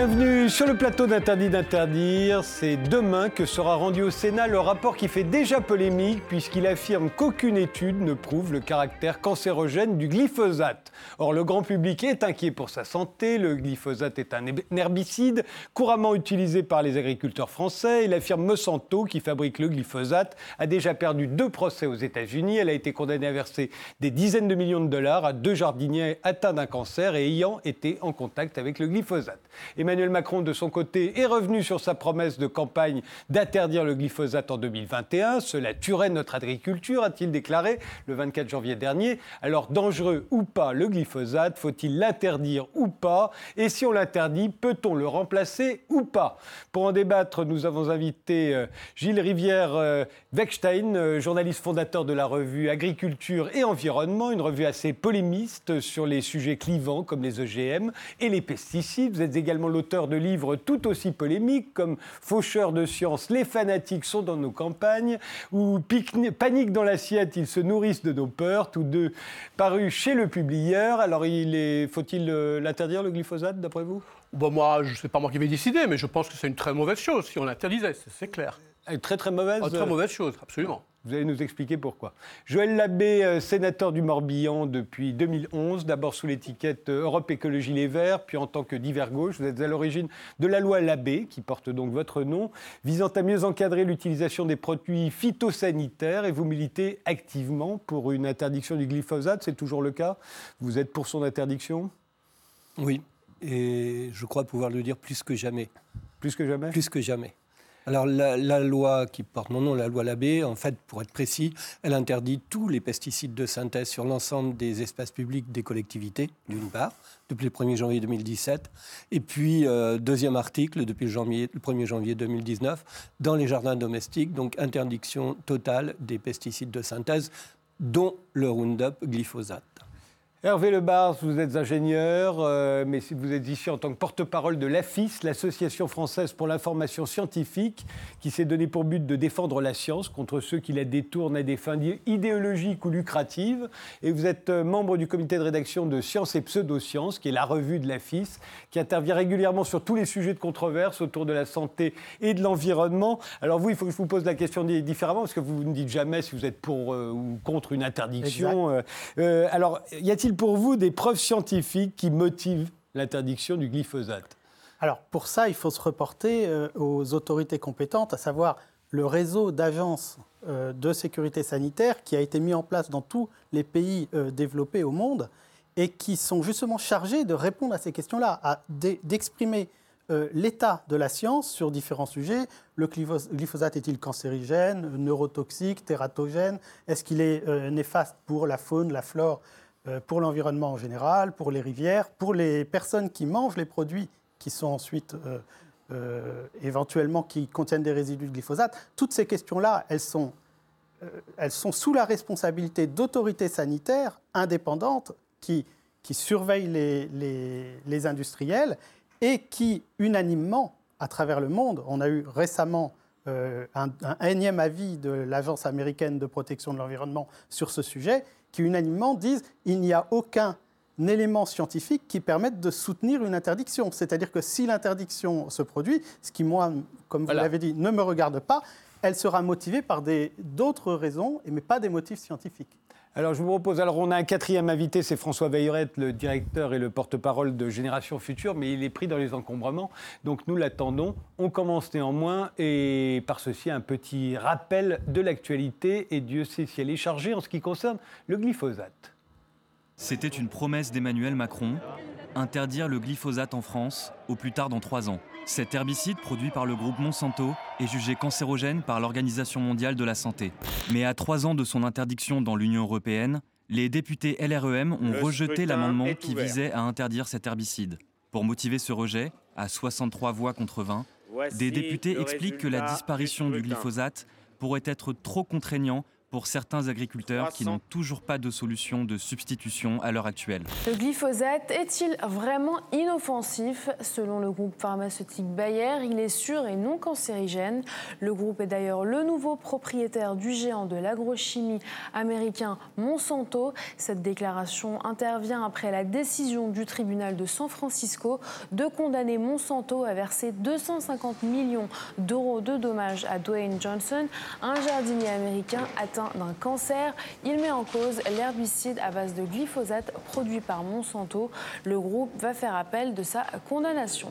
Bienvenue sur le plateau d'Interdit d'interdire. C'est demain que sera rendu au Sénat le rapport qui fait déjà polémique puisqu'il affirme qu'aucune étude ne prouve le caractère cancérogène du glyphosate. Or, le grand public est inquiet pour sa santé. Le glyphosate est un herbicide couramment utilisé par les agriculteurs français et la firme Monsanto qui fabrique le glyphosate a déjà perdu deux procès aux États-Unis. Elle a été condamnée à verser des dizaines de millions de dollars à deux jardiniers atteints d'un cancer et ayant été en contact avec le glyphosate. Emmanuel Macron, de son côté, est revenu sur sa promesse de campagne d'interdire le glyphosate en 2021. Cela tuerait notre agriculture, a-t-il déclaré le 24 janvier dernier. Alors, dangereux ou pas le glyphosate, faut-il l'interdire ou pas? Et si on l'interdit, peut-on le remplacer ou pas? Pour en débattre, nous avons invité euh, Gilles Rivière-Weckstein, euh, euh, journaliste fondateur de la revue Agriculture et Environnement, une revue assez polémiste sur les sujets clivants comme les OGM et les pesticides. Vous êtes également de livres tout aussi polémiques comme Faucheur de science, les fanatiques sont dans nos campagnes ou Panique dans l'assiette, ils se nourrissent de nos peurs, tous deux parus chez le publieur. Alors il faut-il euh, l'interdire le glyphosate d'après vous? Bon, Moi, je sais pas moi qui vais décider, mais je pense que c'est une très mauvaise chose si on l'interdisait, c'est clair. Une très très mauvaise Une très mauvaise chose, absolument. Vous allez nous expliquer pourquoi. Joël Labbé, euh, sénateur du Morbihan depuis 2011, d'abord sous l'étiquette euh, Europe Écologie Les Verts, puis en tant que divers gauche. Vous êtes à l'origine de la loi Labbé, qui porte donc votre nom, visant à mieux encadrer l'utilisation des produits phytosanitaires et vous militez activement pour une interdiction du glyphosate. C'est toujours le cas? Vous êtes pour son interdiction? Oui, et je crois pouvoir le dire plus que jamais. Plus que jamais? Plus que jamais. Alors la, loi qui porte mon nom, la loi Labbé, en fait, pour être précis, elle interdit tous les pesticides de synthèse sur l'ensemble des espaces publics des collectivités, d'une part, depuis le 1er janvier 2017. Et puis, euh, deuxième article, depuis le, le 1er janvier 2019, dans les jardins domestiques, donc interdiction totale des pesticides de synthèse, dont le Roundup glyphosate. Hervé Lebars, vous êtes ingénieur, euh, mais vous êtes ici en tant que porte-parole de l'AFIS, l'Association française pour l'information scientifique, qui s'est donné pour but de défendre la science contre ceux qui la détournent à des fins idéologiques ou lucratives. Et vous êtes euh, membre du comité de rédaction de Science et Pseudosciences, qui est la revue de l'AFIS, qui intervient régulièrement sur tous les sujets de controverse autour de la santé et de l'environnement. Alors vous, il faut que je vous pose la question différemment, parce que vous ne dites jamais si vous êtes pour euh, ou contre une interdiction. alors, y a-t-il pour vous des preuves scientifiques qui motivent l'interdiction du glyphosate? Alors pour ça, il faut se reporter euh, aux autorités compétentes, à savoir le réseau d'agences euh, de sécurité sanitaire qui a été mis en place dans tous les pays euh, développés au monde et qui sont justement chargés de répondre à ces questions-là, d'exprimer l'état de la science sur différents sujets. Le glyphosate est-il cancérigène, neurotoxique, tératogène Est-ce qu'il est néfaste pour la faune, la flore pour l'environnement en général, pour les rivières, pour les personnes qui mangent les produits qui sont ensuite euh, euh, éventuellement qui contiennent des résidus de glyphosate. Toutes ces questions-là, elles sont, elles sont sous la responsabilité d'autorités sanitaires indépendantes qui, qui surveillent les, les, les, industriels et qui, unanimement, à travers le monde, on a eu récemment un, un énième avis de l'Agence américaine de protection de l'environnement sur ce sujet, qui unanimement disent il n'y a aucun élément scientifique qui permette de soutenir une interdiction. C'est-à-dire que si l'interdiction se produit, ce qui, moi, comme vous l'avez dit, ne me regarde pas, elle sera motivée par d'autres raisons, mais pas des motifs scientifiques. Alors je vous propose, alors on a un quatrième invité, c'est François Veillerette, le directeur et le porte-parole de Génération Future, mais il est pris dans les encombrements, donc nous l'attendons. On commence néanmoins, et par ceci un petit rappel de l'actualité, et Dieu sait si elle est chargée en ce qui concerne le glyphosate. C'était une promesse d'Emmanuel Macron, interdire le glyphosate en France au plus tard dans trois ans. Cet herbicide produit par le groupe Monsanto est jugé cancérogène par l'Organisation mondiale de la santé. Mais à trois ans de son interdiction dans l'Union européenne, les députés LREM ont rejeté l'amendement qui visait à interdire cet herbicide. Pour motiver ce rejet, à 63 voix contre 20, des députés expliquent que la disparition du glyphosate pourrait être trop contraignant pour certains agriculteurs qui n'ont toujours pas de solution de substitution à l'heure actuelle. Le glyphosate est-il vraiment inoffensif? Selon le groupe pharmaceutique Bayer, il est sûr et non cancérigène. Le groupe est d'ailleurs le nouveau propriétaire du géant de l'agrochimie américain Monsanto. Cette déclaration intervient après la décision du tribunal de San Francisco de condamner Monsanto à verser 250 millions d'euros de dommages à Dwayne Johnson, un jardinier américain atteint d'un cancer. Il met en cause l'herbicide à base de glyphosate produit par Monsanto. Le groupe va faire appel de sa condamnation.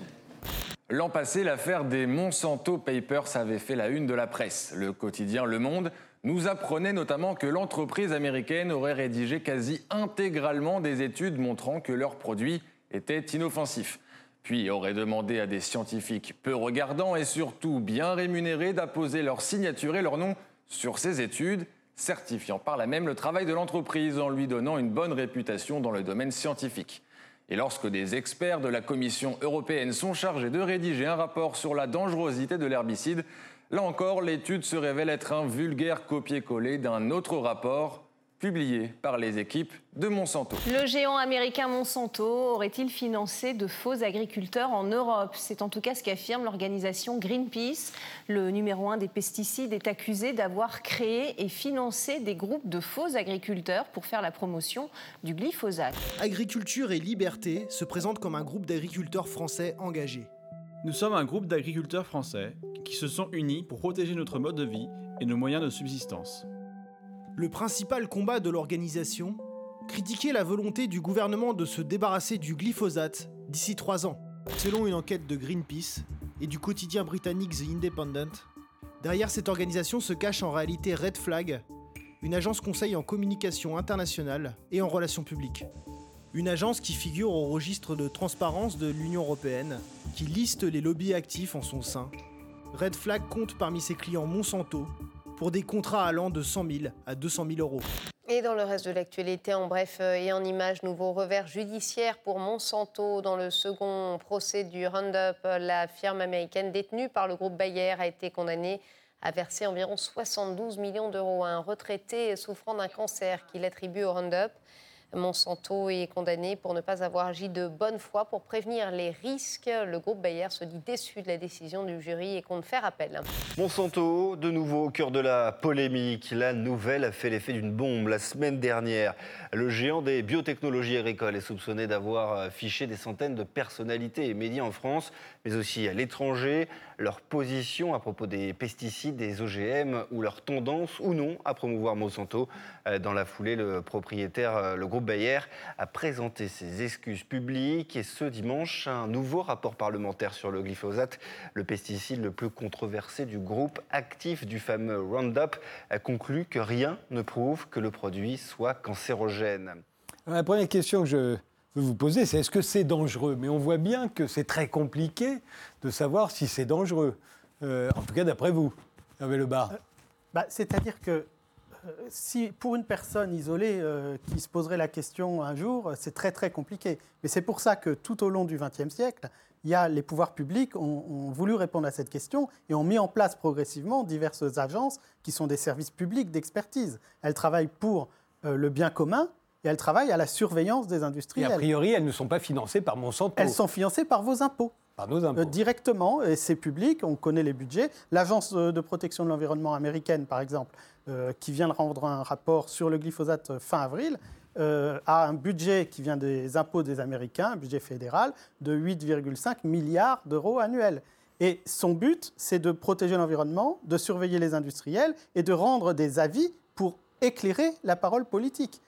L'an passé, l'affaire des Monsanto Papers avait fait la une de la presse. Le quotidien Le Monde nous apprenait notamment que l'entreprise américaine aurait rédigé quasi intégralement des études montrant que leurs produits étaient inoffensifs. Puis aurait demandé à des scientifiques peu regardants et surtout bien rémunérés d'apposer leur signature et leur nom sur ces études certifiant par là même le travail de l'entreprise en lui donnant une bonne réputation dans le domaine scientifique. Et lorsque des experts de la Commission européenne sont chargés de rédiger un rapport sur la dangerosité de l'herbicide, là encore, l'étude se révèle être un vulgaire copier-coller d'un autre rapport publié par les équipes de Monsanto. Le géant américain Monsanto aurait-il financé de faux agriculteurs en Europe? C'est en tout cas ce qu'affirme l'organisation Greenpeace. Le numéro un des pesticides est accusé d'avoir créé et financé des groupes de faux agriculteurs pour faire la promotion du glyphosate. Agriculture et liberté se présentent comme un groupe d'agriculteurs français engagés. Nous sommes un groupe d'agriculteurs français qui se sont unis pour protéger notre mode de vie et nos moyens de subsistance. Le principal combat de l'organisation Critiquer la volonté du gouvernement de se débarrasser du glyphosate d'ici trois ans. Selon une enquête de Greenpeace et du quotidien britannique The Independent, derrière cette organisation se cache en réalité Red Flag, une agence conseil en communication internationale et en relations publiques. Une agence qui figure au registre de transparence de l'Union européenne, qui liste les lobbies actifs en son sein. Red Flag compte parmi ses clients Monsanto, pour des contrats allant de 100 000 à 200 000 euros. Et dans le reste de l'actualité, en bref euh, et en images, nouveau revers judiciaire pour Monsanto. Dans le second procès du Roundup, la firme américaine détenue par le groupe Bayer a été condamnée à verser environ 72 millions d'euros à un retraité souffrant d'un cancer qu'il attribue au Roundup. Monsanto est condamné pour ne pas avoir agi de bonne foi pour prévenir les risques. Le groupe Bayer se dit déçu de la décision du jury et compte faire appel. Monsanto, de nouveau au cœur de la polémique. La nouvelle a fait l'effet d'une bombe. La semaine dernière, le géant des biotechnologies agricoles est soupçonné d'avoir fiché des centaines de personnalités et médias en France, mais aussi à l'étranger. Leur position à propos des pesticides, des OGM ou leur tendance ou non à promouvoir Monsanto. Euh, dans la foulée, le propriétaire, euh, le groupe Bayer a présenté ses excuses publiques et ce dimanche, un nouveau rapport parlementaire sur le glyphosate, le pesticide le plus controversé du groupe actif du fameux Roundup, a conclu que rien ne prouve que le produit soit cancérogène. La première question que je veux vous poser, c'est est-ce que c'est dangereux? Mais on voit bien que c'est très compliqué de savoir si c'est dangereux. Euh, en tout cas, d'après vous, Hervé Le Bar. Bah, C'est-à-dire que euh, pour une personne isolée euh, qui se poserait la question un jour, c'est très très compliqué. Mais c'est pour ça que tout au long du XXe siècle, il y a, les pouvoirs publics ont, voulu répondre à cette question et ont mis en place progressivement diverses agences qui sont des services publics d'expertise. Elles travaillent pour euh, le bien commun et elles travaillent à la surveillance des industriels. Et a priori, elles ne sont pas financées par Monsanto. Elles sont financées par vos impôts. Par nos impôts. Euh, directement, et c'est public, on connaît les budgets. L'Agence de protection de l'environnement américaine, par exemple, euh, qui vient de rendre un rapport sur le glyphosate fin avril, euh, a un budget qui vient des impôts des Américains, un budget fédéral, de 8,5 milliards d'euros annuels. Et son but, c'est de protéger l'environnement, de surveiller les industriels et de rendre des avis pour éclairer la parole politique.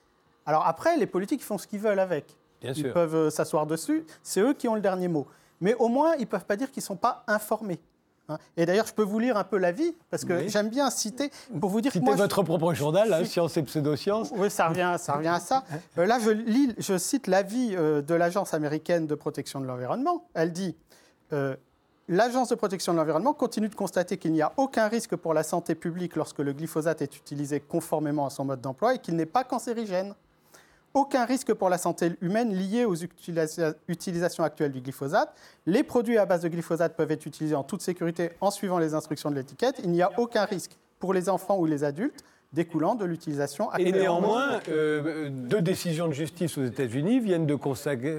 Alors après, les politiques font ce qu'ils veulent avec. Bien ils sûr. peuvent euh, s'asseoir dessus, c'est eux qui ont le dernier mot. Mais au moins, ils ne peuvent pas dire qu'ils ne sont pas informés. Hein. Et d'ailleurs, je peux vous lire un peu l'avis, parce que Oui. j'aime bien citer, pour vous dire Citez que moi, je- votre propre journal, hein, Science et Pseudosciences. oui, ça revient, ça revient à ça. Euh, là, je, lis, je cite l'avis euh, de l'Agence américaine de protection de l'environnement. Elle dit euh, L'Agence de protection de l'environnement continue de constater qu'il n'y a aucun risque pour la santé publique lorsque le glyphosate est utilisé conformément à son mode d'emploi et qu'il n'est pas cancérigène. Aucun risque pour la santé humaine lié aux utilisa- utilisations actuelles du glyphosate. Les produits à base de glyphosate peuvent être utilisés en toute sécurité en suivant les instructions de l'étiquette. Il n'y a aucun risque pour les enfants ou les adultes découlant de l'utilisation Et néanmoins, euh, deux décisions de justice aux États-Unis viennent de,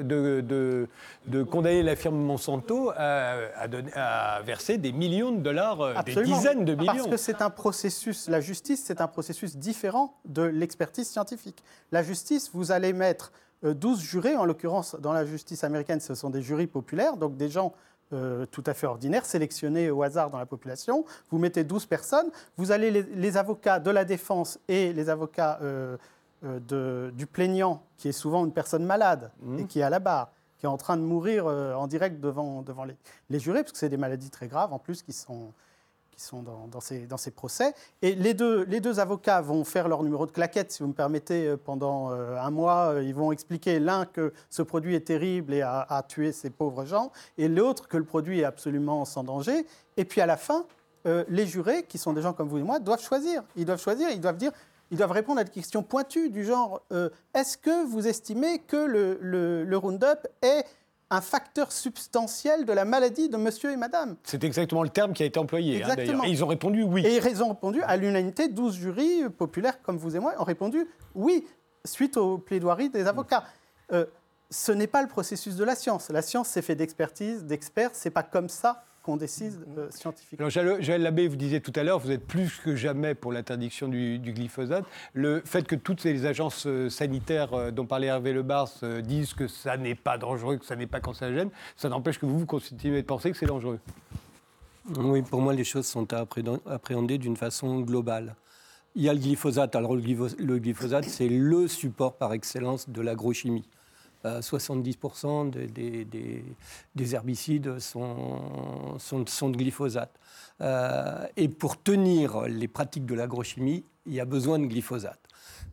de- de- de condamner la firme Monsanto à, à donner- à verser des millions de dollars, euh, des dizaines de Parce millions. que c'est un processus, la justice, c'est un processus différent de l'expertise scientifique. La justice, vous allez mettre euh, 12 jurés, en l'occurrence, dans la justice américaine, ce sont des jurys populaires, donc des gens euh, tout à fait ordinaires, sélectionnés au hasard dans la population. Vous mettez 12 personnes, vous allez les, les avocats de la défense et les avocats euh, euh, de- du plaignant, qui est souvent une personne malade et qui est à la barre, qui est en train de mourir en direct devant, devant les, les jurés, parce que c'est des maladies très graves en plus qui sont, qui sont dans, ces, dans ces procès. Et les deux, les deux avocats vont faire leur numéro de claquette, si vous me permettez, euh, pendant euh, un mois. Euh, Ils vont expliquer l'un que ce produit est terrible et a, tué ces pauvres gens, et l'autre que le produit est absolument sans danger. Et puis à la fin, les jurés, qui sont des gens comme vous et moi, doivent choisir. Ils doivent choisir, ils doivent dire. Ils doivent répondre à des questions pointues du genre est-ce que vous estimez que le Roundup est un facteur substantiel de la maladie de monsieur et madame C'est exactement le terme qui a été employé. hein. Exactement. Et ils ont répondu oui. Et ils ont répondu à l'unanimité, 12 jurys populaires comme vous et moi ont répondu oui, suite aux plaidoiries des avocats. Euh, ce n'est pas le processus de la science. La science, c'est fait d'expertise, d'experts. C'est pas comme ça qu'on décide euh, scientifiquement. Alors, Joël Labbé, vous disiez tout à l'heure, vous êtes plus que jamais pour l'interdiction du, du glyphosate. Le fait que toutes les agences euh, sanitaires euh, dont parlait Hervé Lebars euh, disent que ça n'est pas dangereux, que ça n'est pas cancérigène, ça n'empêche que vous, vous continuez de penser que c'est dangereux. Oui, pour moi, les choses sont à appré- appréhender d'une façon globale. Il y a le glyphosate. Alors, le glyphosate, c'est le support par excellence de l'agrochimie. Euh, 70% des, des- des- des herbicides sont, sont- sont de glyphosate. Euh, et pour tenir les pratiques de l'agrochimie, il y a besoin de glyphosate.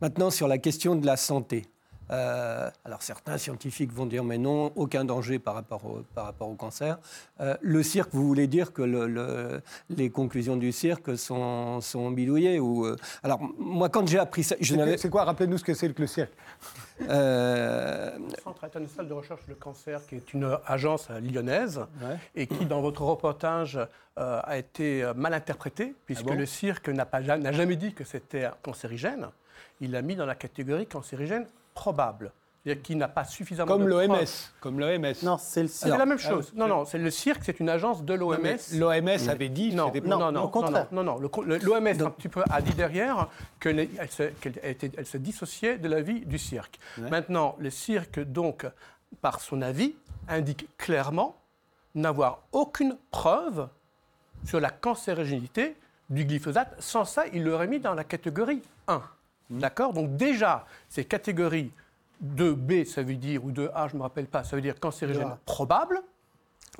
Maintenant, sur la question de la santé. Euh, alors certains scientifiques vont dire mais non, aucun danger par rapport au, par rapport au cancer. Euh, le cirque, vous voulez dire que le- le- les conclusions du cirque sont, sont bidouillées ou, euh, Alors moi quand j'ai appris ça, je C'est n'avais... que- C'est quoi? Rappelez-nous ce que c'est que le cirque. Euh, Le Centre international de recherche sur le cancer, qui est une agence lyonnaise, et qui, dans votre reportage, euh, a été mal interprété, puisque bon? le cirque n'a pas ja- n'a jamais dit que c'était un cancérigène. Il l'a mis dans la catégorie cancérigène probable. C'est-à-dire qu'il n'a pas suffisamment Comme de l'OMS. preuves. Comme l'OMS. Non, c'est le C'est la même chose. non, non, c'est le cirque, c'est une agence de l'OMS. L'OMS avait dit Non, c'était non, non, non, au contraire. non, non, non. Le co- le- L'OMS un petit peu a dit derrière qu'elle elle se, qu'elle était- elle se dissociait de l'avis du cirque. Maintenant, le cirque, donc, par son avis, indique clairement n'avoir aucune preuve sur la cancérogénité du glyphosate. Sans ça, il l'aurait mis dans la catégorie 1. D'accord Donc déjà, ces catégories 2B, ça veut dire, ou 2A, je ne me rappelle pas, ça veut dire cancérigène 2A. probable.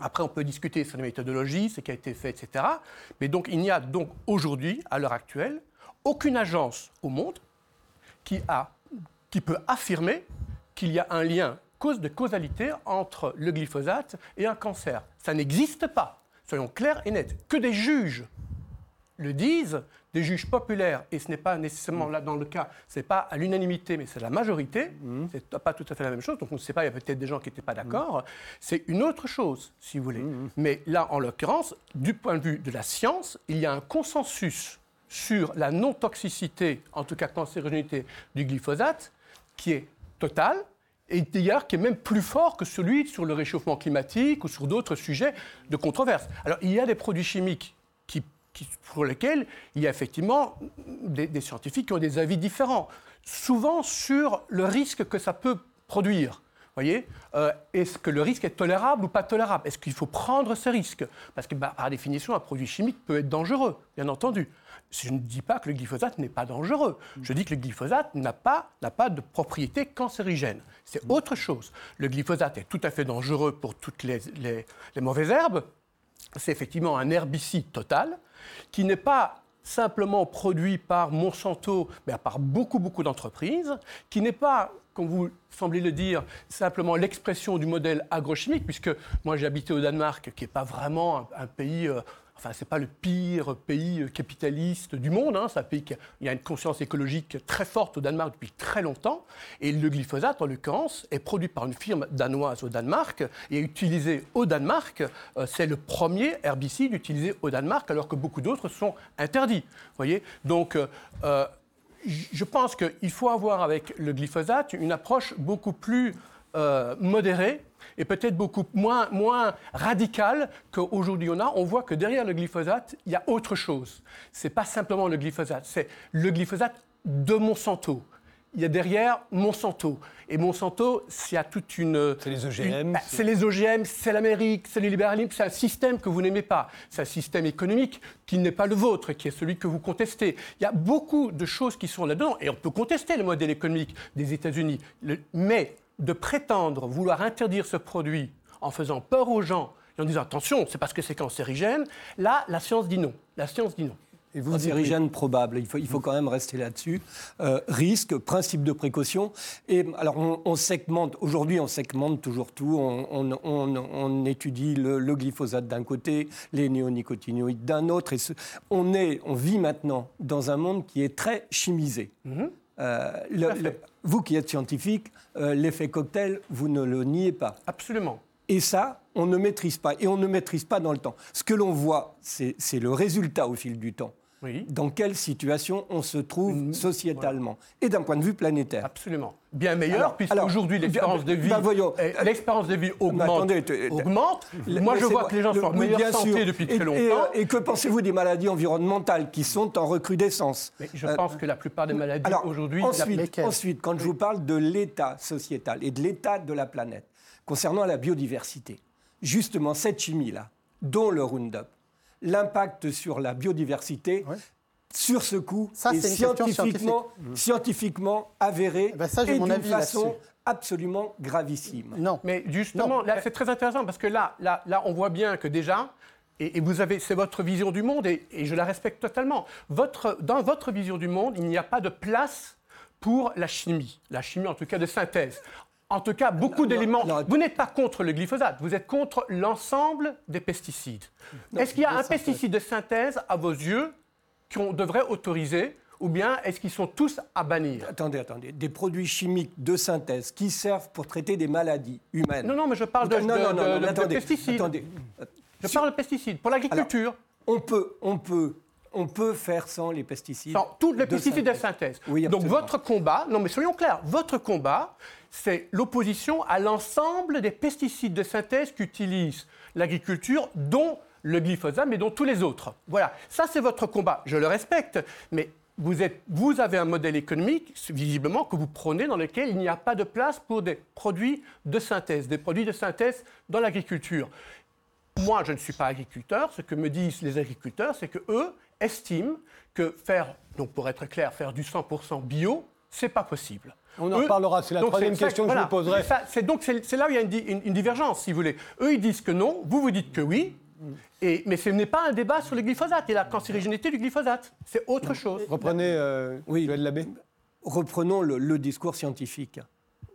Après, on peut discuter sur les méthodologies, ce qui a été fait, etc. Mais donc, il n'y a donc aujourd'hui, à l'heure actuelle, aucune agence au monde qui, a, qui peut affirmer qu'il y a un lien cause de causalité entre le glyphosate et un cancer. Ça n'existe pas. Soyons clairs et nets. Que des juges le disent, des juges populaires, et ce n'est pas nécessairement là dans le cas, ce n'est pas à l'unanimité, mais c'est la majorité, c'est pas tout à fait la même chose, donc on ne sait pas, il y a peut-être des gens qui n'étaient pas d'accord, c'est une autre chose, si vous voulez. Mais là, en l'occurrence, du point de vue de la science, il y a un consensus sur la non-toxicité, en tout cas cancérogénité, du glyphosate, qui est total, et d'ailleurs qui est même plus fort que celui sur le réchauffement climatique ou sur d'autres sujets de controverse. Alors il y a des produits chimiques qui, pour lesquels il y a effectivement des, scientifiques qui ont des avis différents, souvent sur le risque que ça peut produire. Voyez, Euh, est-ce que le risque est tolérable ou pas tolérable? Est-ce qu'il faut prendre ce risque? Parce que bah, par définition, un produit chimique peut être dangereux, bien entendu. Je ne dis pas que le glyphosate n'est pas dangereux. Je dis que le glyphosate n'a pas, de propriété cancérigène. C'est autre chose. Le glyphosate est tout à fait dangereux pour toutes les mauvaises herbes. C'est effectivement un herbicide total qui n'est pas simplement produit par Monsanto, mais par beaucoup, beaucoup d'entreprises, qui n'est pas, comme vous semblez le dire, simplement l'expression du modèle agrochimique, puisque moi j'ai habité au Danemark, qui n'est pas vraiment un, pays... euh, Enfin, c'est pas le pire pays euh, capitaliste du monde. hein. C'est a, il y a une conscience écologique très forte au Danemark depuis très longtemps. Et le glyphosate, en l'occurrence, est produit par une firme danoise au Danemark et utilisé au Danemark. Euh, c'est le premier herbicide utilisé au Danemark, alors que beaucoup d'autres sont interdits. Voyez? Donc, euh, je pense qu'il faut avoir avec le glyphosate une approche beaucoup plus euh, modérée et peut-être beaucoup moins, moins radicale qu'aujourd'hui on a. On voit que derrière le glyphosate, il y a autre chose. Ce n'est pas simplement le glyphosate, c'est le glyphosate de Monsanto il y a derrière Monsanto. Et Monsanto, il y a toute une. C'est les OGM. Bah, c'est les OGM, c'est l'Amérique, c'est le libéralisme, c'est un système que vous n'aimez pas. C'est un système économique qui n'est pas le vôtre, qui est celui que vous contestez. Il y a beaucoup de choses qui sont là-dedans. Et on peut contester le modèle économique des États-Unis. Mais de prétendre vouloir interdire ce produit en faisant peur aux gens et en disant attention, c'est parce que c'est cancérigène, là, la science dit non. La science dit non. Et vous Cancérigène probable, il faut, il faut quand même rester là-dessus. Euh, risque, principe de précaution. Et alors on, segmente, aujourd'hui on segmente toujours tout, on, on, étudie le, glyphosate d'un côté, les néonicotinoïdes d'un autre. Et on, est, on vit maintenant dans un monde qui est très chimisé. Mhm. Euh, vous qui êtes scientifique, euh, l'effet cocktail, vous ne le niez pas. Absolument. Et ça, on ne maîtrise pas. Et on ne maîtrise pas dans le temps. Ce que l'on voit, c'est le résultat au fil du temps dans quelle situation on se trouve mmh. sociétalement et d'un point de vue planétaire. Absolument. Bien meilleur, puisqu'aujourd'hui l'espérance de vie, eh, l'expérience de vie augmente. augmente. Moi, je vois que les gens sont en meilleure santé depuis très longtemps. Et, que pensez-vous des maladies environnementales qui sont en recrudescence Mais Je pense que la plupart des maladies aujourd'hui... Ensuite, ensuite, quand je vous parle de l'état sociétal et de l'état de la planète, concernant la biodiversité, justement cette chimie-là, dont le Roundup, l'impact sur la biodiversité. Sur ce coup, ça, est, scientifiquement, scientifiquement avéré eh ben ça, et d'une façon absolument gravissime. Non, mais justement, là, c'est très intéressant parce que là, là, là, on voit bien que déjà, et, vous avez, c'est votre vision du monde et, je la respecte totalement. Votre, dans votre vision du monde, il n'y a pas de place pour la chimie, la chimie en tout cas de synthèse en tout cas, beaucoup d'éléments. Vous n'êtes pas contre le glyphosate, vous êtes contre l'ensemble des pesticides. Est-ce qu'il y a un pesticide de synthèse, à vos yeux, qu'on devrait autoriser ou bien est-ce qu'ils sont tous à bannir? Attendez, attendez. Des produits chimiques de synthèse qui servent pour traiter des maladies humaines. Non, non, mais je parle de, non, non, non, pesticides. Attendez. Je parle de pesticides. Pour l'agriculture. On peut, on peut on peut faire sans les pesticides. Sans tous les pesticides de synthèse. Oui, Donc votre combat, non mais soyons clairs, votre combat, c'est l'opposition à l'ensemble des pesticides de synthèse qu'utilise l'agriculture, dont le glyphosate, mais dont tous les autres. Voilà, ça c'est votre combat. Je le respecte, mais vous, avez un modèle économique, visiblement, que vous prenez dans lequel il n'y a pas de place pour des produits de synthèse, des produits de synthèse dans l'agriculture. Moi, je ne suis pas agriculteur. Ce que me disent les agriculteurs, c'est que eux estiment que faire, donc pour être clair, faire du 100% bio, c'est pas possible. On en parlera, c'est la troisième question que je vous poserai. C'est donc c'est là où il y a une, divergence, si vous voulez. Eux, ils disent que non, vous, vous dites que oui. Et, mais ce n'est pas un débat sur le glyphosate et la cancérigénité du glyphosate. C'est autre chose. Reprenez, euh, oui. Labbé. Reprenons le, discours scientifique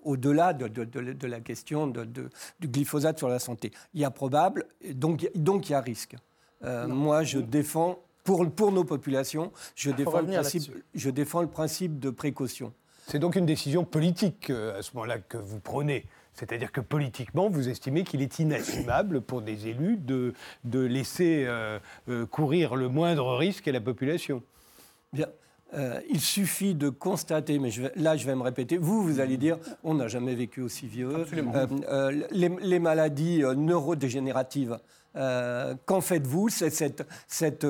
au-delà de, la question du glyphosate sur la santé. Il y a probable, donc, donc il y a risque. Euh, moi, je défends, pour, pour nos populations, je défends, le principe, je défends le principe de précaution. C'est donc une décision politique euh, à ce moment-là que vous prenez. C'est-à-dire que politiquement, vous estimez qu'il est inassumable pour des élus de, de laisser euh, euh, courir le moindre risque à la population. Bien. il suffit de constater, mais là je vais me répéter, vous, vous allez dire, on n'a jamais vécu aussi vieux. Les, les, maladies neurodégénératives, qu'en faites-vous? C'est cette, cette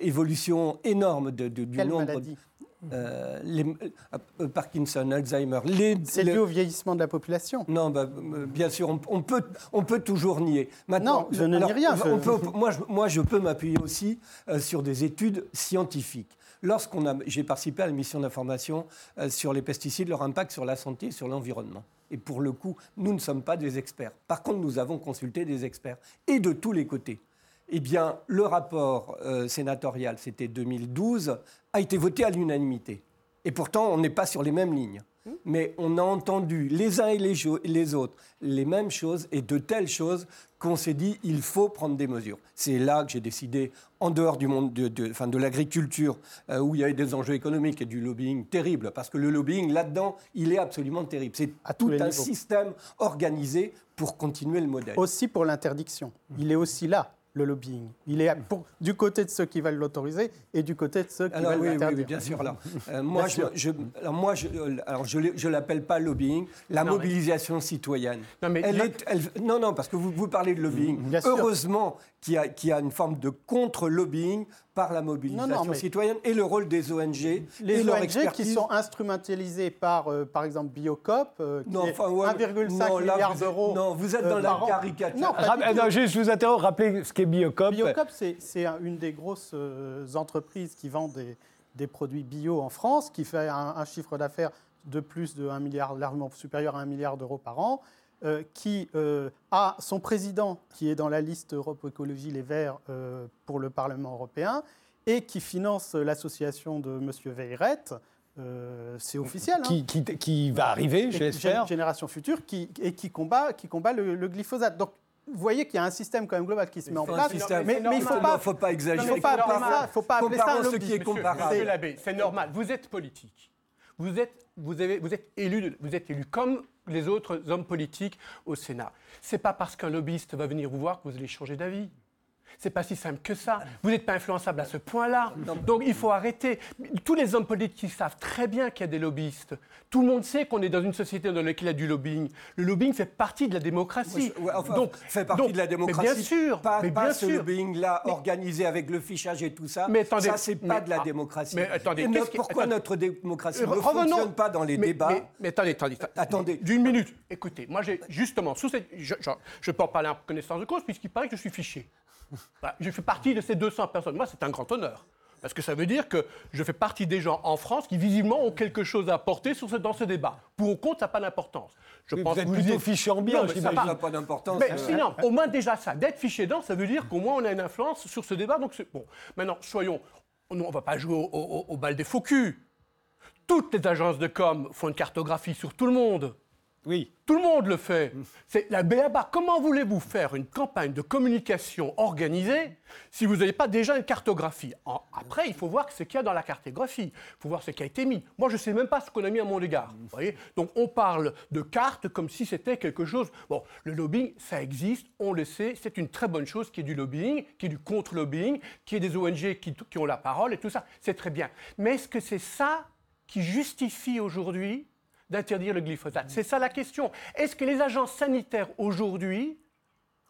évolution énorme de, du nombre. Euh, les, euh, Parkinson, Alzheimer. C'est lié au vieillissement de la population Non, bah, euh, bien sûr, on, peut, on peut toujours nier. Maintenant, non, je ne nie rien. moi, je, moi, je peux m'appuyer aussi sur des études scientifiques. Lorsqu'on a, j'ai participé à la mission d'information sur les pesticides, leur impact sur la santé et sur l'environnement. Et pour le coup, nous ne sommes pas des experts. Par contre, nous avons consulté des experts, et de tous les côtés. Eh bien, le rapport sénatorial, c'était 2012, a été voté à l'unanimité. Et pourtant, on n'est pas sur les mêmes lignes. Mais on a entendu les uns et les, les, autres les mêmes choses et de telles choses qu'on s'est dit il faut prendre des mesures. C'est là que j'ai décidé, en dehors du monde de, de, enfin de l'agriculture, euh, où il y avait des enjeux économiques et du lobbying terrible, parce que le lobbying là-dedans, il est absolument terrible. C'est tout un système organisé pour continuer le modèle. Aussi pour l'interdiction. Il est aussi là le lobbying. Il est pour, du côté de ceux qui veulent l'autoriser et du côté de ceux qui alors, veulent oui, l'interdire. oui, bien sûr. Alors, euh, moi, Bien je, sûr. je, alors, moi, je, euh, alors, je, je l'appelle pas lobbying, la Non, mais- mobilisation citoyenne. Non, mais Elle là- est- elle- non, non, parce que vous, vous parlez de lobbying. Bien sûr. Heureusement qu'il y, a- qu'il y a une forme de contre-lobbying par la mobilisation Non, non, mais- citoyenne et le rôle des ONG et Les leur ONG qui sont instrumentalisées par, euh, par exemple, Biocop, euh, qui enfin, ouais, 1,5 non, là, milliard d'euros. Non, vous êtes euh, dans la caricature. Non, juste, je vous interromps, rappelez ce qu'est Biocop. Biocop, c'est c'est un- une des grosses euh, entreprises qui vend des, des produits bio en France, qui fait un, un chiffre d'affaires de plus de 1 milliard, largement supérieur à 1 milliard d'euros par an, euh, qui euh, a son président qui est dans la liste Europe Écologie Les Verts euh, pour le Parlement européen et qui finance l'association de M. Veyrette. c'est officiel. hein. Qui, qui- qui va arriver. Gé- Génération Future, qui, et qui combat, qui combat le, le glyphosate. Donc, vous voyez qu'il y a un système quand même global qui se met en place. système. Mais, mais il ne faut pas, faut pas exagérer. il faut pas appeler ça, faut pas appeler ça un lobby. qui est Monsieur, comparable. Monsieur Labbé, c'est normal. Vous êtes politique. Vous êtes, vous avez, vous êtes élu, vous êtes élu comme les autres hommes politiques au Sénat. C'est pas parce qu'un lobbyiste va venir vous voir que vous allez changer d'avis. C'est pas si simple que ça. Vous n'êtes pas influençable à ce point-là. Donc il faut arrêter. Tous les hommes politiques savent très bien qu'il y a des lobbyistes. Tout le monde sait qu'on est dans une société dans laquelle il y a du lobbying. Le lobbying fait partie de la démocratie. Ouais, enfin, donc, fait partie donc- de la mais démocratie. bien sûr, Pas, mais pas bien ce sûr. lobbying-là organisé avec le fichage et tout ça. Mais attendez, ça, c'est pas mais- de la ah, démocratie. mais attendez, Et notre- pourquoi attendez. notre démocratie Euh, ne fonctionne pas dans les mais, débats Mais, mais attendez, attendez, attendez. D'une minute. Écoutez, moi, j'ai justement, sous cette, je, je, je peux en parler en connaissance de cause, puisqu'il paraît que je suis fiché. Bah, je fais partie de ces 200 personnes. Moi, c'est un grand honneur. Parce que ça veut dire que je fais partie des gens en France qui, visiblement, ont quelque chose à apporter sur ce- dans ce débat. Pour ou contre, ça n'a pas d'importance. Je Oui, pense vous êtes que plutôt fiché en bien, Non, mais ça n'a pas d'importance. Mais euh, sinon, au moins déjà ça, d'être fiché dedans, ça veut dire qu'au moins on a une influence sur ce débat. Donc bon. Maintenant, soyons, on ne va pas jouer au, au- au bal des faux culs. Toutes les agences de com font une cartographie sur tout le monde. Oui. Tout le monde le fait. C'est la BABA. Comment voulez-vous faire une campagne de communication organisée si vous n'avez pas déjà une cartographie? Après, il faut voir ce qu'il y a dans la cartographie. Il faut voir ce qui a été mis. Moi, je ne sais même pas ce qu'on a mis à mon égard. Vous voyez? Donc, on parle de cartes comme si c'était quelque chose. Bon, le lobbying, ça existe, on le sait. C'est une très bonne chose qu'il y ait du lobbying, qu'il y ait du contre-lobbying, qu'il y ait des ONG qui, qui ont la parole et tout ça. C'est très bien. Mais est-ce que c'est ça qui justifie aujourd'hui d'interdire le glyphosate C'est ça la question. Est-ce que les agences sanitaires aujourd'hui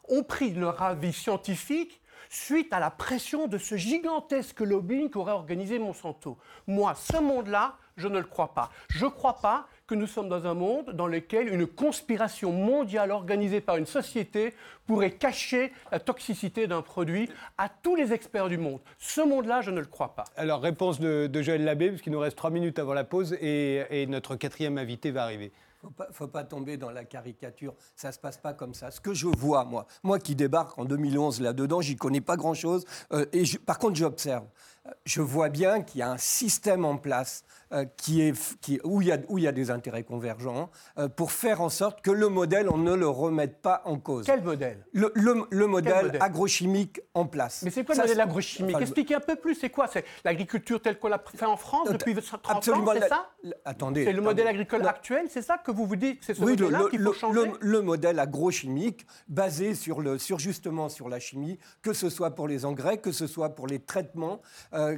ont pris leur avis scientifique suite à la pression de ce gigantesque lobbying qu'aurait organisé Monsanto? Moi, ce monde-là, je ne le crois pas. Je ne crois pas que nous sommes dans un monde dans lequel une conspiration mondiale organisée par une société pourrait cacher la toxicité d'un produit à tous les experts du monde. Ce monde-là, je ne le crois pas. Alors, réponse de, de Joël Labbé, parce qu'il nous reste trois minutes avant la pause et, et notre quatrième invité va arriver. faut pas, faut pas tomber dans la caricature. Ça se passe pas comme ça. Ce que je vois, moi, moi qui débarque en 2011 là-dedans, j'y connais pas grand-chose. euh, et je- par contre, j'observe. Euh, Je vois bien qu'il y a un système en place euh, qui est, qui, où, il y a, où il y a des intérêts convergents euh, pour faire en sorte que le modèle, on ne le remette pas en cause. Quel modèle? Le, le- le modèle, modèle? agrochimique en place. Mais c'est quoi Ça, le modèle agrochimique enfin, Expliquez un peu plus, c'est quoi? C'est l'agriculture telle qu'on l'a fait en France depuis 30 absolument ans, c'est ça? attendez, C'est le modèle agricole actuel, c'est ça que vous vous dites C'est ce Oui, le, modèle-là le- qu'il faut le- changer? le- le modèle agrochimique basé sur, le, sur justement sur la chimie, que ce soit pour les engrais, que ce soit pour les traitements. euh,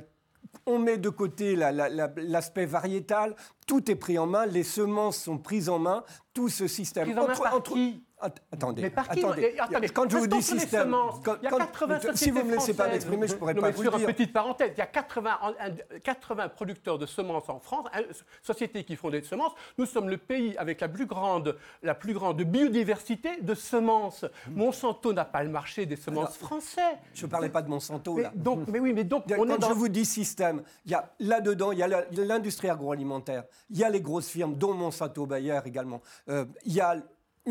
on met de côté la- la- la- l'aspect variétal, tout est pris en main, les semences sont prises en main, tout ce système. Prises en main par qui? Att- attendez, Mais par qui attendez. Et- attendez, Quand je vous dis système, quand- il y a quand- 80 sociétés si vous me laissez pas françaises. m'exprimer, je pourrais Non, pas vous sur le une dire. petite parenthèse, il y a 80, en- un- 80 producteurs de semences en France, sociétés qui font des semences. Nous sommes le pays avec la plus grande, la plus grande biodiversité de semences. Monsanto n'a pas le marché des semences français. Je ne parlais pas de Monsanto Mais là. donc, mais oui, mais donc on Quand est dans je vous dis système, il y a là-dedans, il y a l'industrie agroalimentaire, il y a les grosses firmes, dont Monsanto Bayer également. Euh, il y a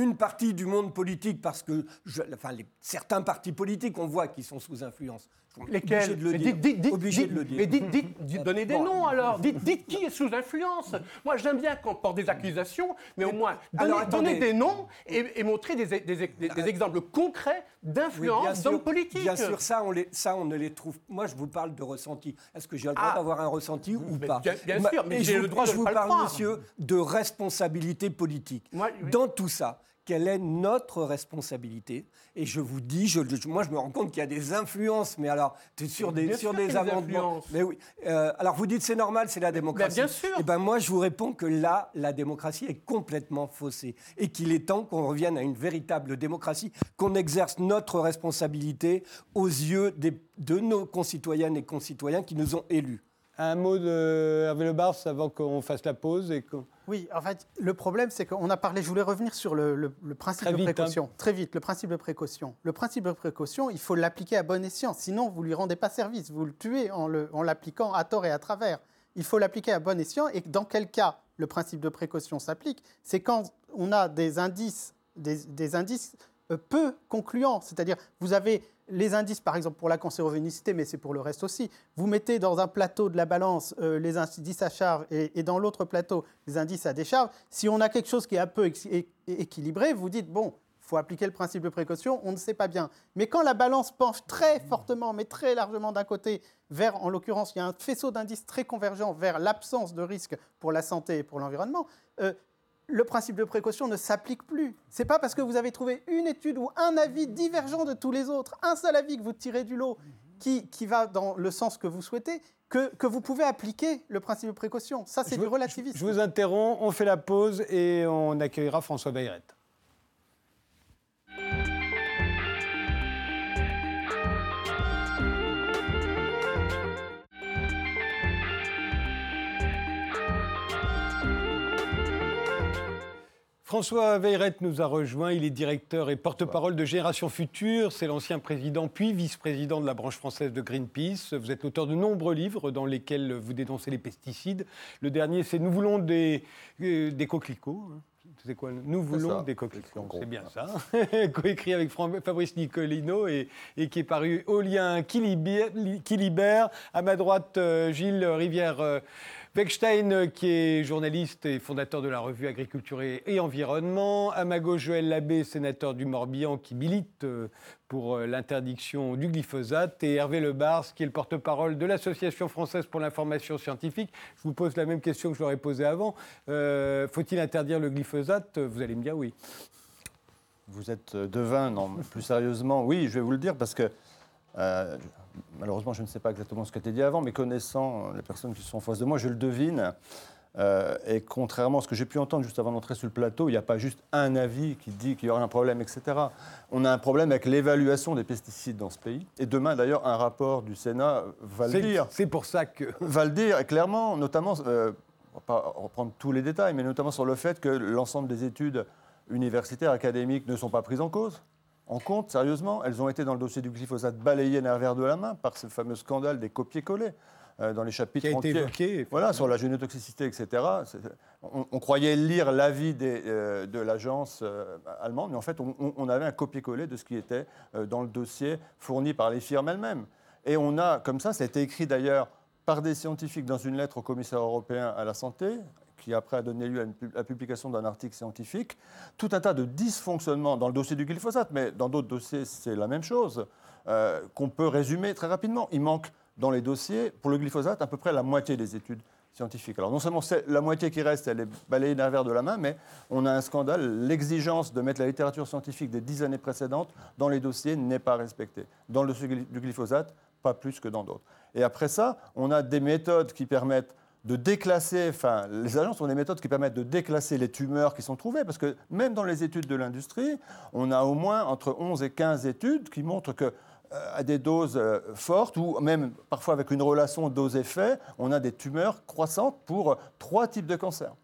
une partie du monde politique, parce que je- enfin, les- certains partis politiques, on voit qu'ils sont sous influence. Lesquels de le Mais dire. dites- dites- Obligé dites- de le dire. Mais dites, dites- donnez des Bon. noms alors. Dites, qui est sous influence. Moi, j'aime bien qu'on porte des accusations, mais au moins donnez, alors, attendez. donnez des noms et, et montrez des, des- des- des exemples concrets Oui, d'influence sûr, d'hommes politiques. Bien sûr, ça on, les, ça, on ne les trouve. Moi, je vous parle de ressenti. Est-ce que j'ai le droit Ah. d'avoir un ressenti ou Mais pas bien- sûr, mais j'ai le droit de je vous parle, croire. monsieur, de responsabilité politique. Moi, oui. Dans tout ça, quelle est notre responsabilité. Et je vous dis, je, moi je me rends compte qu'il y a des influences, mais alors sur des, sur des amendements. Mais oui. Euh, alors vous dites c'est normal, c'est la démocratie. bien sûr. Et ben moi je vous réponds que là, la démocratie est complètement faussée et qu'il est temps qu'on revienne à une véritable démocratie, qu'on exerce notre responsabilité aux yeux de nos concitoyennes et concitoyens qui nous ont élus. Un mot de Hervé Le Bars avant qu'on fasse la pause et Oui, en fait, le problème, c'est qu'on a parlé, je voulais revenir sur le, principe de hein. précaution. Très vite, le principe de précaution. Le principe de précaution, il faut l'appliquer à bon escient, sinon vous ne lui rendez pas service, vous le tuez en l'appliquant à tort et à travers. Il faut l'appliquer à bon escient, et dans quel cas le principe de précaution s'applique? C'est quand on a des indices, des indices peu concluants, c'est-à-dire vous avez les indices, par exemple, pour la cancérogénicité, mais c'est pour le reste aussi. Vous mettez dans un plateau de la balance euh, les indices à charge et, dans l'autre plateau les indices à décharge. Si on a quelque chose qui est un peu équilibré, vous dites, bon, il faut appliquer le principe de précaution, on ne sait pas bien. Mais quand la balance penche très fortement, mais très largement d'un côté, vers, en l'occurrence, il y a un faisceau d'indices très convergents vers l'absence de risque pour la santé et pour l'environnement, euh, le principe de précaution ne s'applique plus. C'est pas parce que vous avez trouvé une étude ou un avis divergent de tous les autres, un seul avis que vous tirez du lot qui, qui va dans le sens que vous souhaitez, que, que, vous pouvez appliquer le principe de précaution. Ça, c'est du relativisme. Je, vous interromps, on fait la pause et on accueillera François Bayrette. François Veyrette nous a rejoint. Il est directeur et porte-parole de Génération Future. C'est l'ancien président puis vice-président de la branche française de Greenpeace. Vous êtes l'auteur de nombreux livres dans lesquels vous dénoncez les pesticides. Le dernier, c'est Nous voulons des, euh, des coquelicots. C'est quoi Nous voulons des coquelicots. C'est bien ça. Coécrit avec Fabrice Nicolino et, qui est paru au lien qui libère. À ma droite, euh, Gilles Rivière. Euh, Beckstein, qui est journaliste et fondateur de la revue Agriculture et Environnement. À ma gauche, Joël Labbé, sénateur du Morbihan, qui milite euh, pour euh, l'interdiction du glyphosate. Et Hervé Lebars, qui est le porte-parole de l'Association française pour l'information scientifique. Je vous pose la même question que je leur ai posée avant. Euh, faut-il interdire le glyphosate? Vous allez me dire oui. Vous êtes devin, non, plus sérieusement, oui, je vais vous le dire, parce que malheureusement, je ne sais pas exactement ce que tu as dit avant, mais connaissant les personnes qui sont en face de moi, je le devine. Euh, et contrairement à ce que j'ai pu entendre juste avant d'entrer sur le plateau, il n'y a pas juste un avis qui dit qu'il y aura un problème, etc. On a un problème avec l'évaluation des pesticides dans ce pays. Et demain, d'ailleurs, un rapport du Sénat va le dire. C'est pour ça que. Va le dire, clairement, notamment, euh, on ne va pas reprendre tous les détails, mais notamment sur le fait que l'ensemble des études universitaires, académiques ne sont pas prises en cause en compte, sérieusement. Elles ont été dans le dossier du glyphosate balayées d'un revers de la main par ce fameux scandale des copier-coller. Euh, dans les chapitres qui a été évoqué, voilà, sur la génotoxicité, etc. On, croyait lire l'avis euh, de l'agence euh, allemande, mais en fait, on, avait un copier-coller de ce qui était dans le dossier fourni par les firmes elles-mêmes. Et on a, comme ça, ça a été écrit d'ailleurs par des scientifiques dans une lettre au commissaire européen à la santé, qui après a donné lieu à la publication d'un article scientifique, tout un tas de dysfonctionnements dans le dossier du glyphosate, mais dans d'autres dossiers c'est la même chose, euh, qu'on peut résumer très rapidement. Il manque dans les dossiers, pour le glyphosate, à peu près la moitié des études scientifiques. Alors non seulement la moitié qui reste, elle est balayée d'un verre de la main, mais on a un scandale. L'exigence de mettre la littérature scientifique des dix années précédentes dans les dossiers n'est pas respectée. Dans le dossier du glyphosate, pas plus que dans d'autres. Et après ça, on a des méthodes qui permettent de déclasser, enfin, les agences ont des méthodes qui permettent de déclasser les tumeurs qui sont trouvées, parce que même dans les études de l'industrie, on a au moins entre 11 et 15 études qui montrent que euh, à des doses euh, fortes ou même parfois avec une relation dose-effet, on a des tumeurs croissantes pour trois types de cancers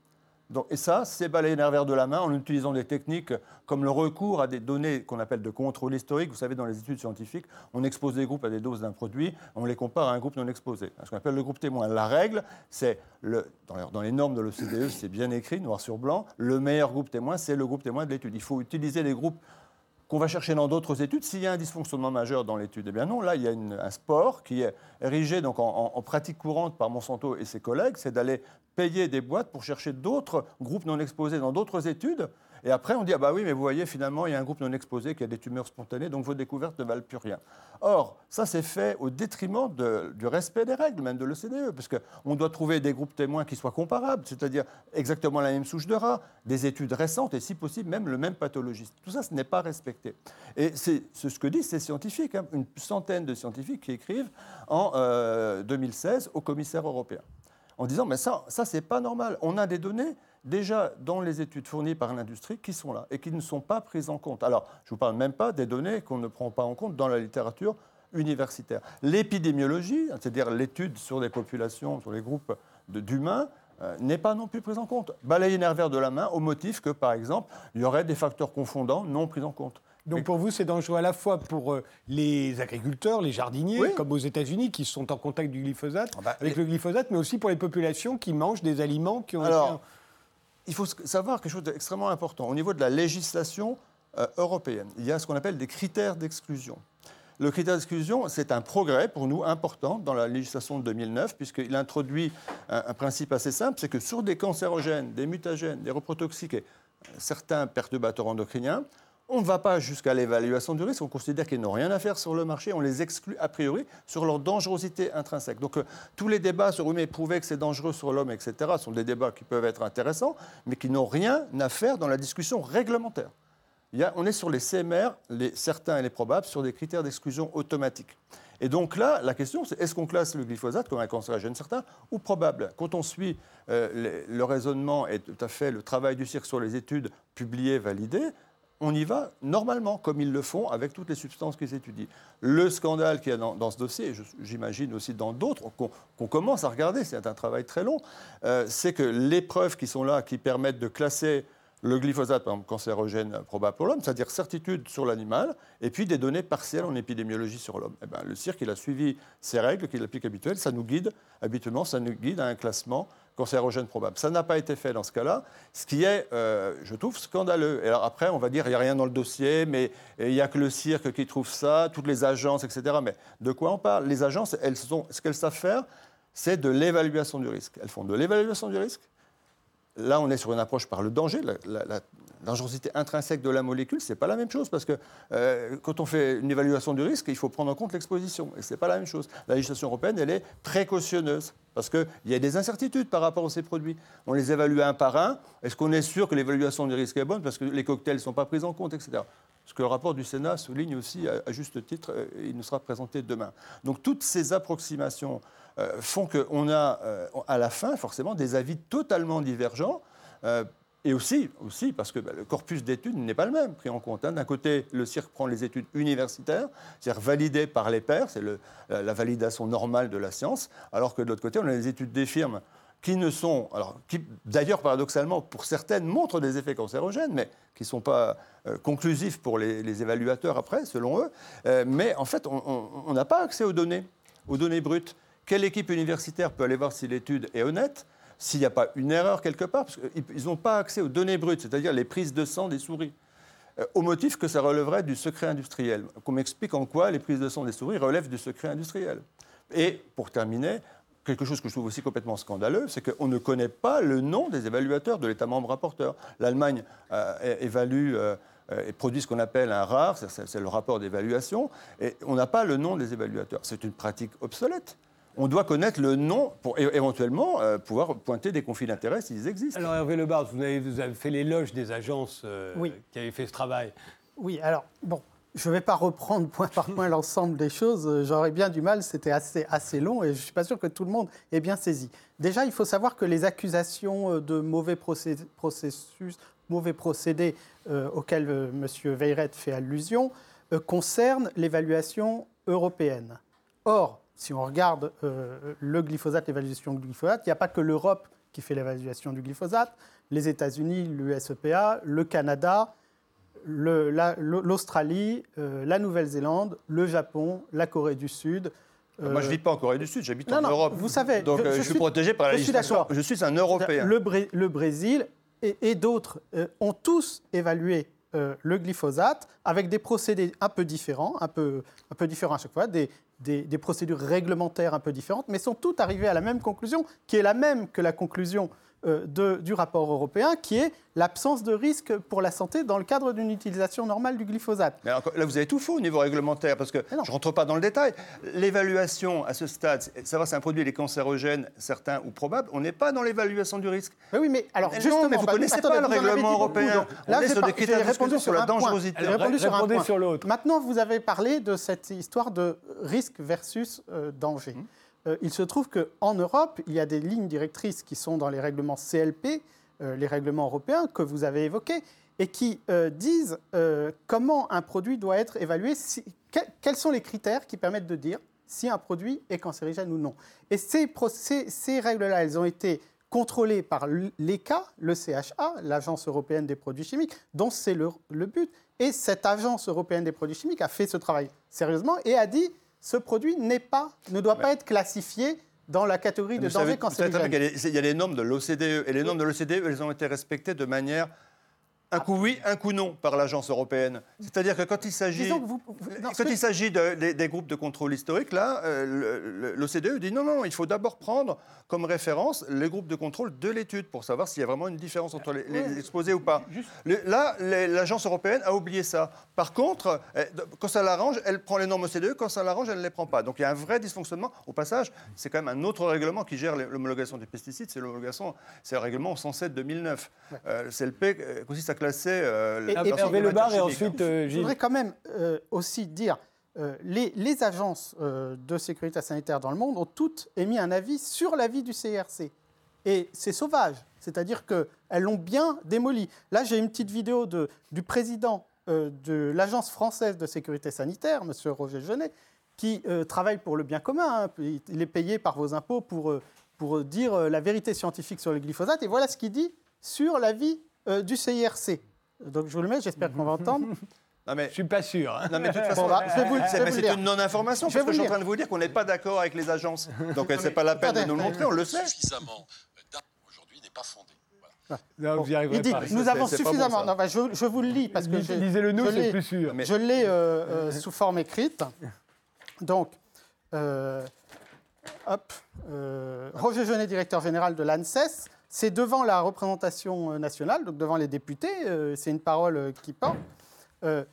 et ça, c'est balayer nervaire de la main en utilisant des techniques comme le recours à des données qu'on appelle de contrôle historique. Vous savez, dans les études scientifiques, on expose des groupes à des doses d'un produit, on les compare à un groupe non exposé. Ce qu'on appelle le groupe témoin. La règle, c'est, le, dans les normes de l'OCDE, c'est bien écrit, noir sur blanc, le meilleur groupe témoin, c'est le groupe témoin de l'étude. Il faut utiliser les groupes qu'on va chercher dans d'autres études s'il y a un dysfonctionnement majeur dans l'étude. Eh bien non, là, il y a un sport qui est érigé en, pratique courante par Monsanto et ses collègues, c'est d'aller payer des boîtes pour chercher d'autres groupes non exposés dans d'autres études. Et après, on dit, ah bah oui, mais vous voyez, finalement, il y a un groupe non exposé qui a des tumeurs spontanées, donc vos découvertes ne valent plus rien. Or, ça, c'est fait au détriment du respect des règles, même de l'OCDE, parce qu'on doit trouver des groupes témoins qui soient comparables, c'est-à-dire exactement la même souche de rat, des études récentes, et si possible, même le même pathologiste. Tout ça, ce n'est pas respecté. Et c'est ce que disent ces scientifiques, hein, une centaine de scientifiques qui écrivent en euh, 2016 au commissaire européen en disant mais ça, ça c'est pas normal. On a des données déjà dans les études fournies par l'industrie qui sont là et qui ne sont pas prises en compte. Alors, je ne vous parle même pas des données qu'on ne prend pas en compte dans la littérature universitaire. L'épidémiologie, c'est-à-dire l'étude sur les populations, sur les groupes d'humains, euh, n'est pas non plus prise en compte. Balayer nervère de la main au motif que, par exemple, il y aurait des facteurs confondants non pris en compte. Donc pour vous, c'est dangereux à la fois pour euh, les agriculteurs, les jardiniers, Oui. comme aux États-Unis, qui sont en contact du glyphosate, bah, avec les- le glyphosate, mais aussi pour les populations qui mangent des aliments qui ont Alors, il faut savoir quelque chose d'extrêmement important. Au niveau de la législation euh, européenne, il y a ce qu'on appelle des critères d'exclusion. Le critère d'exclusion, c'est un progrès pour nous important dans la législation de 2009, puisqu'il introduit un, un principe assez simple, c'est que sur des cancérogènes, des mutagènes, des reprotoxiques et euh, certains perturbateurs endocriniens, on ne va pas jusqu'à l'évaluation du risque, on considère qu'ils n'ont rien à faire sur le marché, on les exclut a priori sur leur dangerosité intrinsèque. Donc euh, tous les débats sur oui mais prouver que c'est dangereux sur l'homme, etc., sont des débats qui peuvent être intéressants, mais qui n'ont rien à faire dans la discussion réglementaire. On est sur les CMR, les certains et les probables, sur des critères d'exclusion automatiques. Et donc là, la question, c'est est-ce qu'on classe le glyphosate comme un cancérogène certain ou probable? Quand on suit euh, le raisonnement et tout à fait le travail du cirque sur les études publiées, validées, on y va normalement, comme ils le font avec toutes les substances qu'ils étudient. Le scandale qu'il y a dans, ce dossier, et j'imagine aussi dans d'autres, qu'on qu'on commence à regarder, c'est un travail très long, euh, c'est que les preuves qui sont là, qui permettent de classer le glyphosate, par exemple, cancérogène probable pour l'homme, c'est-à-dire certitude sur l'animal, et puis des données partielles en épidémiologie sur l'homme. Eh ben, le cirque, il a suivi ces règles qu'il applique habituellement, ça nous guide, habituellement, ça nous guide à un classement cancérogène probable. Ça n'a pas été fait dans ce cas-là, ce qui est, euh, je trouve, scandaleux. Et alors après, on va dire, il n'y a rien dans le dossier, mais il n'y a que le cirque qui trouve ça, toutes les agences, etc. Mais de quoi on parle? Les agences, elles sont, ce qu'elles savent faire, c'est de l'évaluation du risque. Elles font de l'évaluation du risque, Là, on est sur une approche par le danger, la, dangerosité intrinsèque de la molécule, ce n'est pas la même chose, parce que euh, quand on fait une évaluation du risque, il faut prendre en compte l'exposition, et ce n'est pas la même chose. La législation européenne, elle est précautionneuse, parce qu'il y a des incertitudes par rapport à ces produits. On les évalue un par un. Est-ce qu'on est sûr que l'évaluation du risque est bonne, parce que les cocktails ne sont pas pris en compte, etc. Ce que le rapport du Sénat souligne aussi à, juste titre, euh, il nous sera présenté demain. Donc toutes ces approximations euh, font qu'on a euh, à la fin forcément des avis totalement divergents. et aussi, parce que bah, le corpus d'études n'est pas le même pris en compte. hein. D'un côté, le CIRC prend les études universitaires, c'est-à-dire validées par les pairs, c'est la validation normale de la science, alors que de l'autre côté, on a les études des firmes qui ne sont, alors qui d'ailleurs paradoxalement pour certaines montrent des effets cancérogènes, mais qui ne sont pas euh, conclusifs pour les, évaluateurs après, selon eux. Euh, mais en fait, on n'a pas accès aux données, aux données brutes. Quelle équipe universitaire peut aller voir si l'étude est honnête s'il n'y a pas une erreur quelque part? Parce qu'ils n'ont pas accès aux données brutes, c'est-à-dire les prises de sang des souris. Euh, au motif que ça relèverait du secret industriel. Qu'on m'explique en quoi les prises de sang des souris relèvent du secret industriel. Et pour terminer, quelque chose que je trouve aussi complètement scandaleux, c'est qu'on ne connaît pas le nom des évaluateurs de l'État membre rapporteur. L'Allemagne euh, évalue euh, et produit ce qu'on appelle un RAR, c'est- le rapport d'évaluation, et on n'a pas le nom des évaluateurs. C'est une pratique obsolète. On doit connaître le nom pour éventuellement euh, pouvoir pointer des conflits d'intérêts s'ils existent. Alors Hervé Lebard, vous avez, vous avez fait l'éloge des agences euh, Oui. qui avaient fait ce travail. Oui, alors, bon, je ne vais pas reprendre point par point l'ensemble des choses. euh, J'aurais bien du mal, c'était assez, assez long et je ne suis pas sûr que tout le monde ait bien saisi. Déjà, il faut savoir que les accusations euh, de mauvais processus, mauvais procédés euh, auxquels M. Veyret fait allusion concernent l'évaluation européenne. Or, si on regarde le glyphosate, l'évaluation du glyphosate, il n'y a pas que l'Europe qui fait l'évaluation du glyphosate. Les États-Unis, l'USEPA, le Canada, la- l'Australie, euh, la Nouvelle-Zélande, le Japon, la Corée du Sud. Moi, je ne vis pas en Corée du Sud, j'habite en Europe. vous savez, Donc, je- euh, je je, suis suis- protégé par la je législation. Je suis un Européen. Le, Bré- le Brésil et, et d'autres euh, ont tous évalué euh, le glyphosate avec des procédés un peu différents, un peu, un peu différents à chaque fois, des, des, des procédures réglementaires un peu différentes, mais sont toutes arrivées à la même conclusion, qui est la même que la conclusion euh, de- du rapport européen, qui est l'absence de risque pour la santé dans le cadre d'une utilisation normale du glyphosate. Mais encore- là, vous avez tout faux au niveau réglementaire, parce que je ne rentre pas dans le détail. L'évaluation à ce stade, c'est- savoir si un produit est cancérogène, certain ou probable, on n'est pas dans l'évaluation du risque. Mais oui, mais alors Mais non, justement, mais vous bah, connaissez attendez, pas le règlement européen. donc On Là, est j'ai sur pas- des j'ai critères de répondu sur sur la un point. dangerosité. J'ai Alors, répondu sur un point. sur l'autre. Maintenant, vous avez parlé de cette histoire de risque versus euh, danger. Hum. Euh, il se trouve qu'en Europe, il y a des lignes directrices qui sont dans les règlements CLP, euh, les règlements européens que vous avez évoqués, et qui euh, disent comment un produit doit être évalué, si- que- quels sont les critères qui permettent de dire si un produit est cancérigène ou non. Et ces, règles-là, elles ont été contrôlées par l'ECA, le CHA, l'Agence européenne des produits chimiques, dont c'est le but. Et cette Agence européenne des produits chimiques a fait ce travail sérieusement et a dit ce produit pas, ne doit pas être classifié dans la catégorie de danger cancérigène. Il y a les normes de l'OCDE, et les normes de l'OCDE, elles ont été respectées de manière un coup oui, un coup non par l'agence européenne. C'est-à-dire que quand il s'agit, vous- quand il s'agit de- des, des groupes de contrôle historique, là, euh, l'OCDE dit non, non, il faut d'abord prendre comme référence les groupes de contrôle de l'étude pour savoir s'il y a vraiment une différence entre les, les exposés ou pas. Le- là, l'agence européenne a oublié ça. Par contre, euh, quand ça l'arrange, elle prend les normes OCDE, quand ça l'arrange, elle ne les prend pas. Donc il y a un vrai dysfonctionnement. Au passage, c'est quand même un autre règlement qui gère l'homologation des pesticides, c'est l'homologation, c'est le règlement 107-2009. Euh, le CLP euh, consiste à classer euh, Et- et matières chimiques. Je voudrais quand même euh, aussi dire, euh, les, les agences euh, de sécurité sanitaire dans le monde ont toutes émis un avis sur l'avis du CRC. Et c'est sauvage, c'est-à-dire qu'elles l'ont bien démoli. Là, j'ai une petite vidéo de, du président euh, de l'Agence française de sécurité sanitaire, M. Roger Genet, qui euh, travaille pour le bien commun. hein. Il est payé par vos impôts pour, euh, pour dire euh, la vérité scientifique sur le glyphosate. Et voilà ce qu'il dit sur l'avis euh, du CIRC. Donc je vous le mets, j'espère qu'on va entendre. Non mais, je suis pas sûr. Non, mais de toute Bon, façon, bah, je vais vous- je c'est vais vous une non-information, Je vais parce que je vous suis en train de vous dire qu'on n'est pas d'accord avec les agences. Donc, c'est pas la peine de nous le montrer, on le sait. Suffisamment aujourd'hui n'est pas fondé. Non, vous y arriverez Il dit, pas. nous avons bon, suffisamment. non, bah, je, je vous le lis parce que Lis- je, lisez-le-nous, je c'est l'ai- plus sûr. Je l'ai euh, euh, sous forme écrite. Donc, euh, hop, euh, Roger Genet, directeur général de l'ANSES, c'est devant la représentation euh, nationale, donc devant les députés. euh, c'est une parole euh, qui porte. Euh,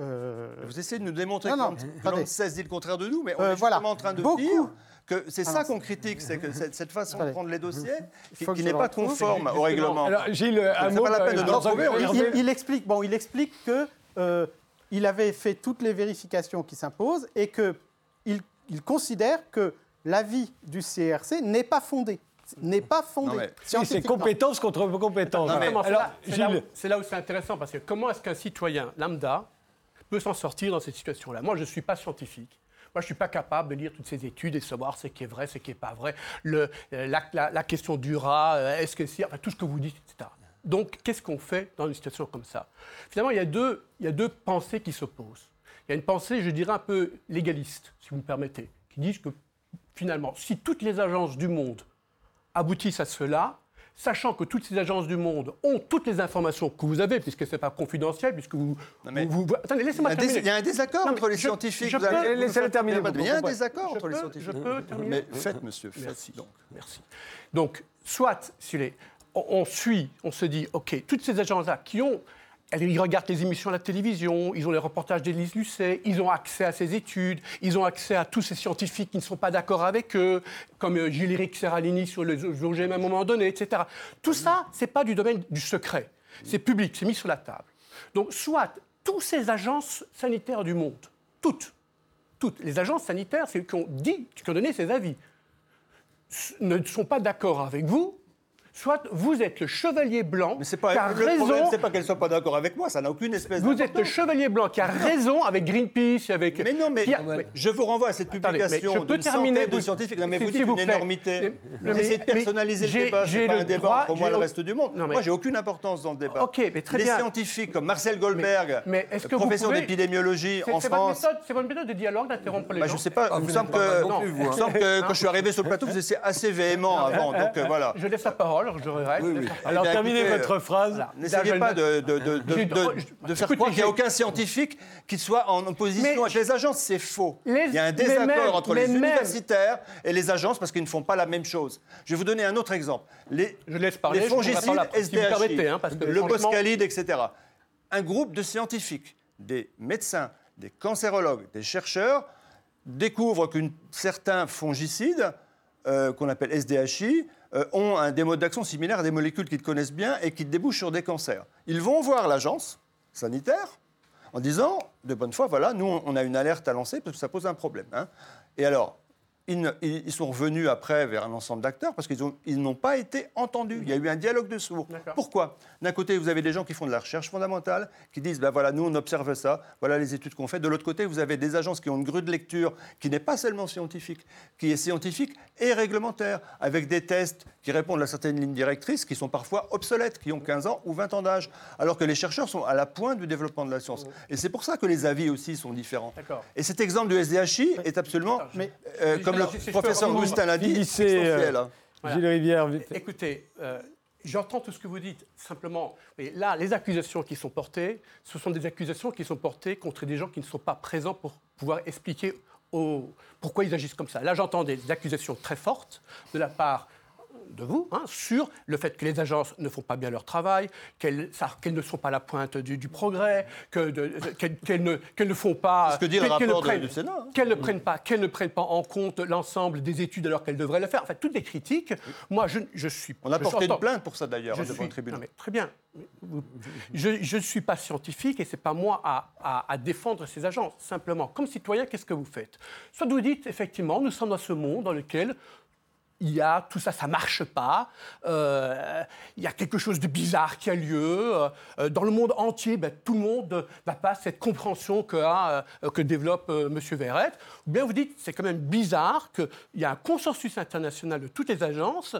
euh, Vous essayez de nous démontrer Non, non, que l'on 16 dit le contraire de nous, mais on Euh, est voilà. justement en train de Beaucoup- dire que c'est Ah ça qu'on critique, c'est que cette, façon de prendre les dossiers qui, n'est pas conforme au règlement. Alors, Gilles, un C'est mot. pas la peine de nous retrouver, on Hervé- il, Hervé- il- il explique, bon, il explique que euh, il avait fait toutes les vérifications qui s'imposent et que il, il considère que l'avis du CRC n'est pas fondé, n'est pas fondé. Non, mais- Oui, c'est compétence contre compétence. Mais c'est Alors, là- c'est là, où- c'est intéressant parce que comment est-ce qu'un citoyen lambda peut s'en sortir dans cette situation-là? Moi, je ne suis pas scientifique. Moi, je ne suis pas capable de lire toutes ces études et savoir ce qui est vrai, ce qui n'est pas vrai. Le, euh, la, la- la question du rat, euh, est-ce que c'est. Enfin, tout ce que vous dites, etc. Donc, qu'est-ce qu'on fait dans une situation comme ça? Finalement, il y, a deux, il y a deux pensées qui s'opposent. Il y a une pensée, je dirais, un peu légaliste, si vous me permettez, qui disent que finalement, si toutes les agences du monde aboutissent à cela, sachant que toutes ces agences du monde ont toutes les informations que vous avez, puisque ce n'est pas confidentiel, puisque vous... mais- vous- vous- attendez, laissez-moi terminer. il y a un désaccord Non, entre les je- scientifiques. je vous peux- laissez-le terminer, Il y a un désaccord entre les scientifiques. je peux terminer Mais faites, monsieur, faites. Merci. donc. Merci. Donc, soit, si les- on, on suit, on se dit, OK, toutes ces agences-là qui ont. Ils regardent les émissions à la télévision, ils ont les reportages d'Élise Lucet, ils ont accès à ces études, ils ont accès à tous ces scientifiques qui ne sont pas d'accord avec eux, comme euh, Gilles-Éric Serralini sur les OGM à un moment donné, etc. Tout ça, ce n'est pas du domaine du secret. C'est public, c'est mis sur la table. Donc, soit toutes ces agences sanitaires du monde, toutes, toutes les agences sanitaires c'est qui ont dit, qui ont donné ces avis, ne sont pas d'accord avec vous, soit vous êtes le chevalier blanc Mais c'est pas qui a le problème, raison. c'est pas qu'elles soient pas d'accord avec moi, ça n'a aucune espèce Vous êtes le chevalier blanc qui a raison avec Greenpeace, avec. Mais non, mais qui a- mais- je vous renvoie à cette Attendez, mais publication je peux d'une terminer, centaine de scientifiques. Non, mais vous dites vous une plaît. énormité. Mais- Vous mais- essayez de personnaliser le débat, j'ai c'est pas un débat droit- entre moi le reste du monde. Non, mais- Moi, j'ai aucune importance dans le débat. Ok, mais très Les bien. scientifiques comme Marcel Goldberg, mais est-ce que vous professeur pouvez- d'épidémiologie C'est en France, méthode, c'est votre méthode de dialogue d'interrompre les Bah, gens. je sais pas, il me semble que, plus, il vous, me hein. semble que quand je suis arrivé sur le plateau, vous étiez assez véhément avant. Donc euh, voilà. Je laisse la parole. Georges Rurel. Oui, oui. Alors, Eh bien, terminez écoutez, votre phrase. Voilà. N'essayez pas je- de, de- de- de- J'ai- de- je- de faire croire qu'il n'y a aucun scientifique qui soit en opposition Mais- avec les agences. C'est faux. Les- Il y a un désaccord même- entre les universitaires et les agences parce qu'ils ne font pas la même chose. Je vais vous donner un autre exemple. Les, Je laisse parler. les je fongicides, vous SDHI, hein, parce que le franchement- boscalide, etc. Un groupe de scientifiques, des médecins, des cancérologues, des chercheurs découvrent qu'un certain fongicide, euh, qu'on appelle SDHI, ont un, des modes d'action similaires à des molécules qu'ils connaissent bien et qui débouchent sur des cancers. Ils vont voir l'agence sanitaire en disant, de bonne foi, voilà, nous, on a une alerte à lancer parce que ça pose un problème. hein. Et alors, ils, sont revenus après vers un ensemble d'acteurs parce qu'ils ont- ils n'ont pas été entendus. Il y a eu un dialogue de sourds. Pourquoi? D'un côté, vous avez des gens qui font de la recherche fondamentale, qui disent, ben voilà, nous, on observe ça, voilà les études qu'on fait. De l'autre côté, vous avez des agences qui ont une grue de lecture qui n'est pas seulement scientifique, qui est scientifique et réglementaire, avec des tests qui répondent à certaines lignes directrices qui sont parfois obsolètes, qui ont 15 ans ou 20 ans d'âge, alors que les chercheurs sont à la pointe du développement de la science. Et c'est pour ça que les avis aussi sont différents. Et cet exemple du SDHI est absolument, Mais- euh, comme le professeur Augustin l'a dit, essentiel. euh, hein. Gilles Rivière, vite. Écoutez, euh, j'entends tout ce que vous dites. Simplement, mais là, les accusations qui sont portées, ce sont des accusations qui sont portées contre des gens qui ne sont pas présents pour pouvoir expliquer pourquoi ils agissent comme ça. Là, j'entends des accusations très fortes de la part de vous hein, sur le fait que les agences ne font pas bien leur travail, qu'elles ne sont pas à la pointe du, du progrès, qu'elles ne, font pas. Ce que dit le rapport prennent- du Sénat, hein. Qu'elles ne prennent pas, qu'elles ne prennent pas en compte l'ensemble des études alors qu'elles devraient le faire. Enfin, toutes les critiques. Moi, je, je suis. On a porté une plainte pour ça d'ailleurs je devant suis- le tribunal. non, mais très bien. Je ne suis pas scientifique et ce n'est pas moi à, à- à défendre ces agences. Simplement, comme citoyen, qu'est-ce que vous faites? Soit vous dites, effectivement, nous sommes dans ce monde dans lequel il y a tout ça, ça marche pas. euh, il y a quelque chose de bizarre qui a lieu. euh, dans le monde entier, ben, tout le monde n'a pas cette compréhension que, a, euh, que développe euh, M. Verret. Ou bien vous dites, c'est quand même bizarre qu'il y a un consensus international de toutes les agences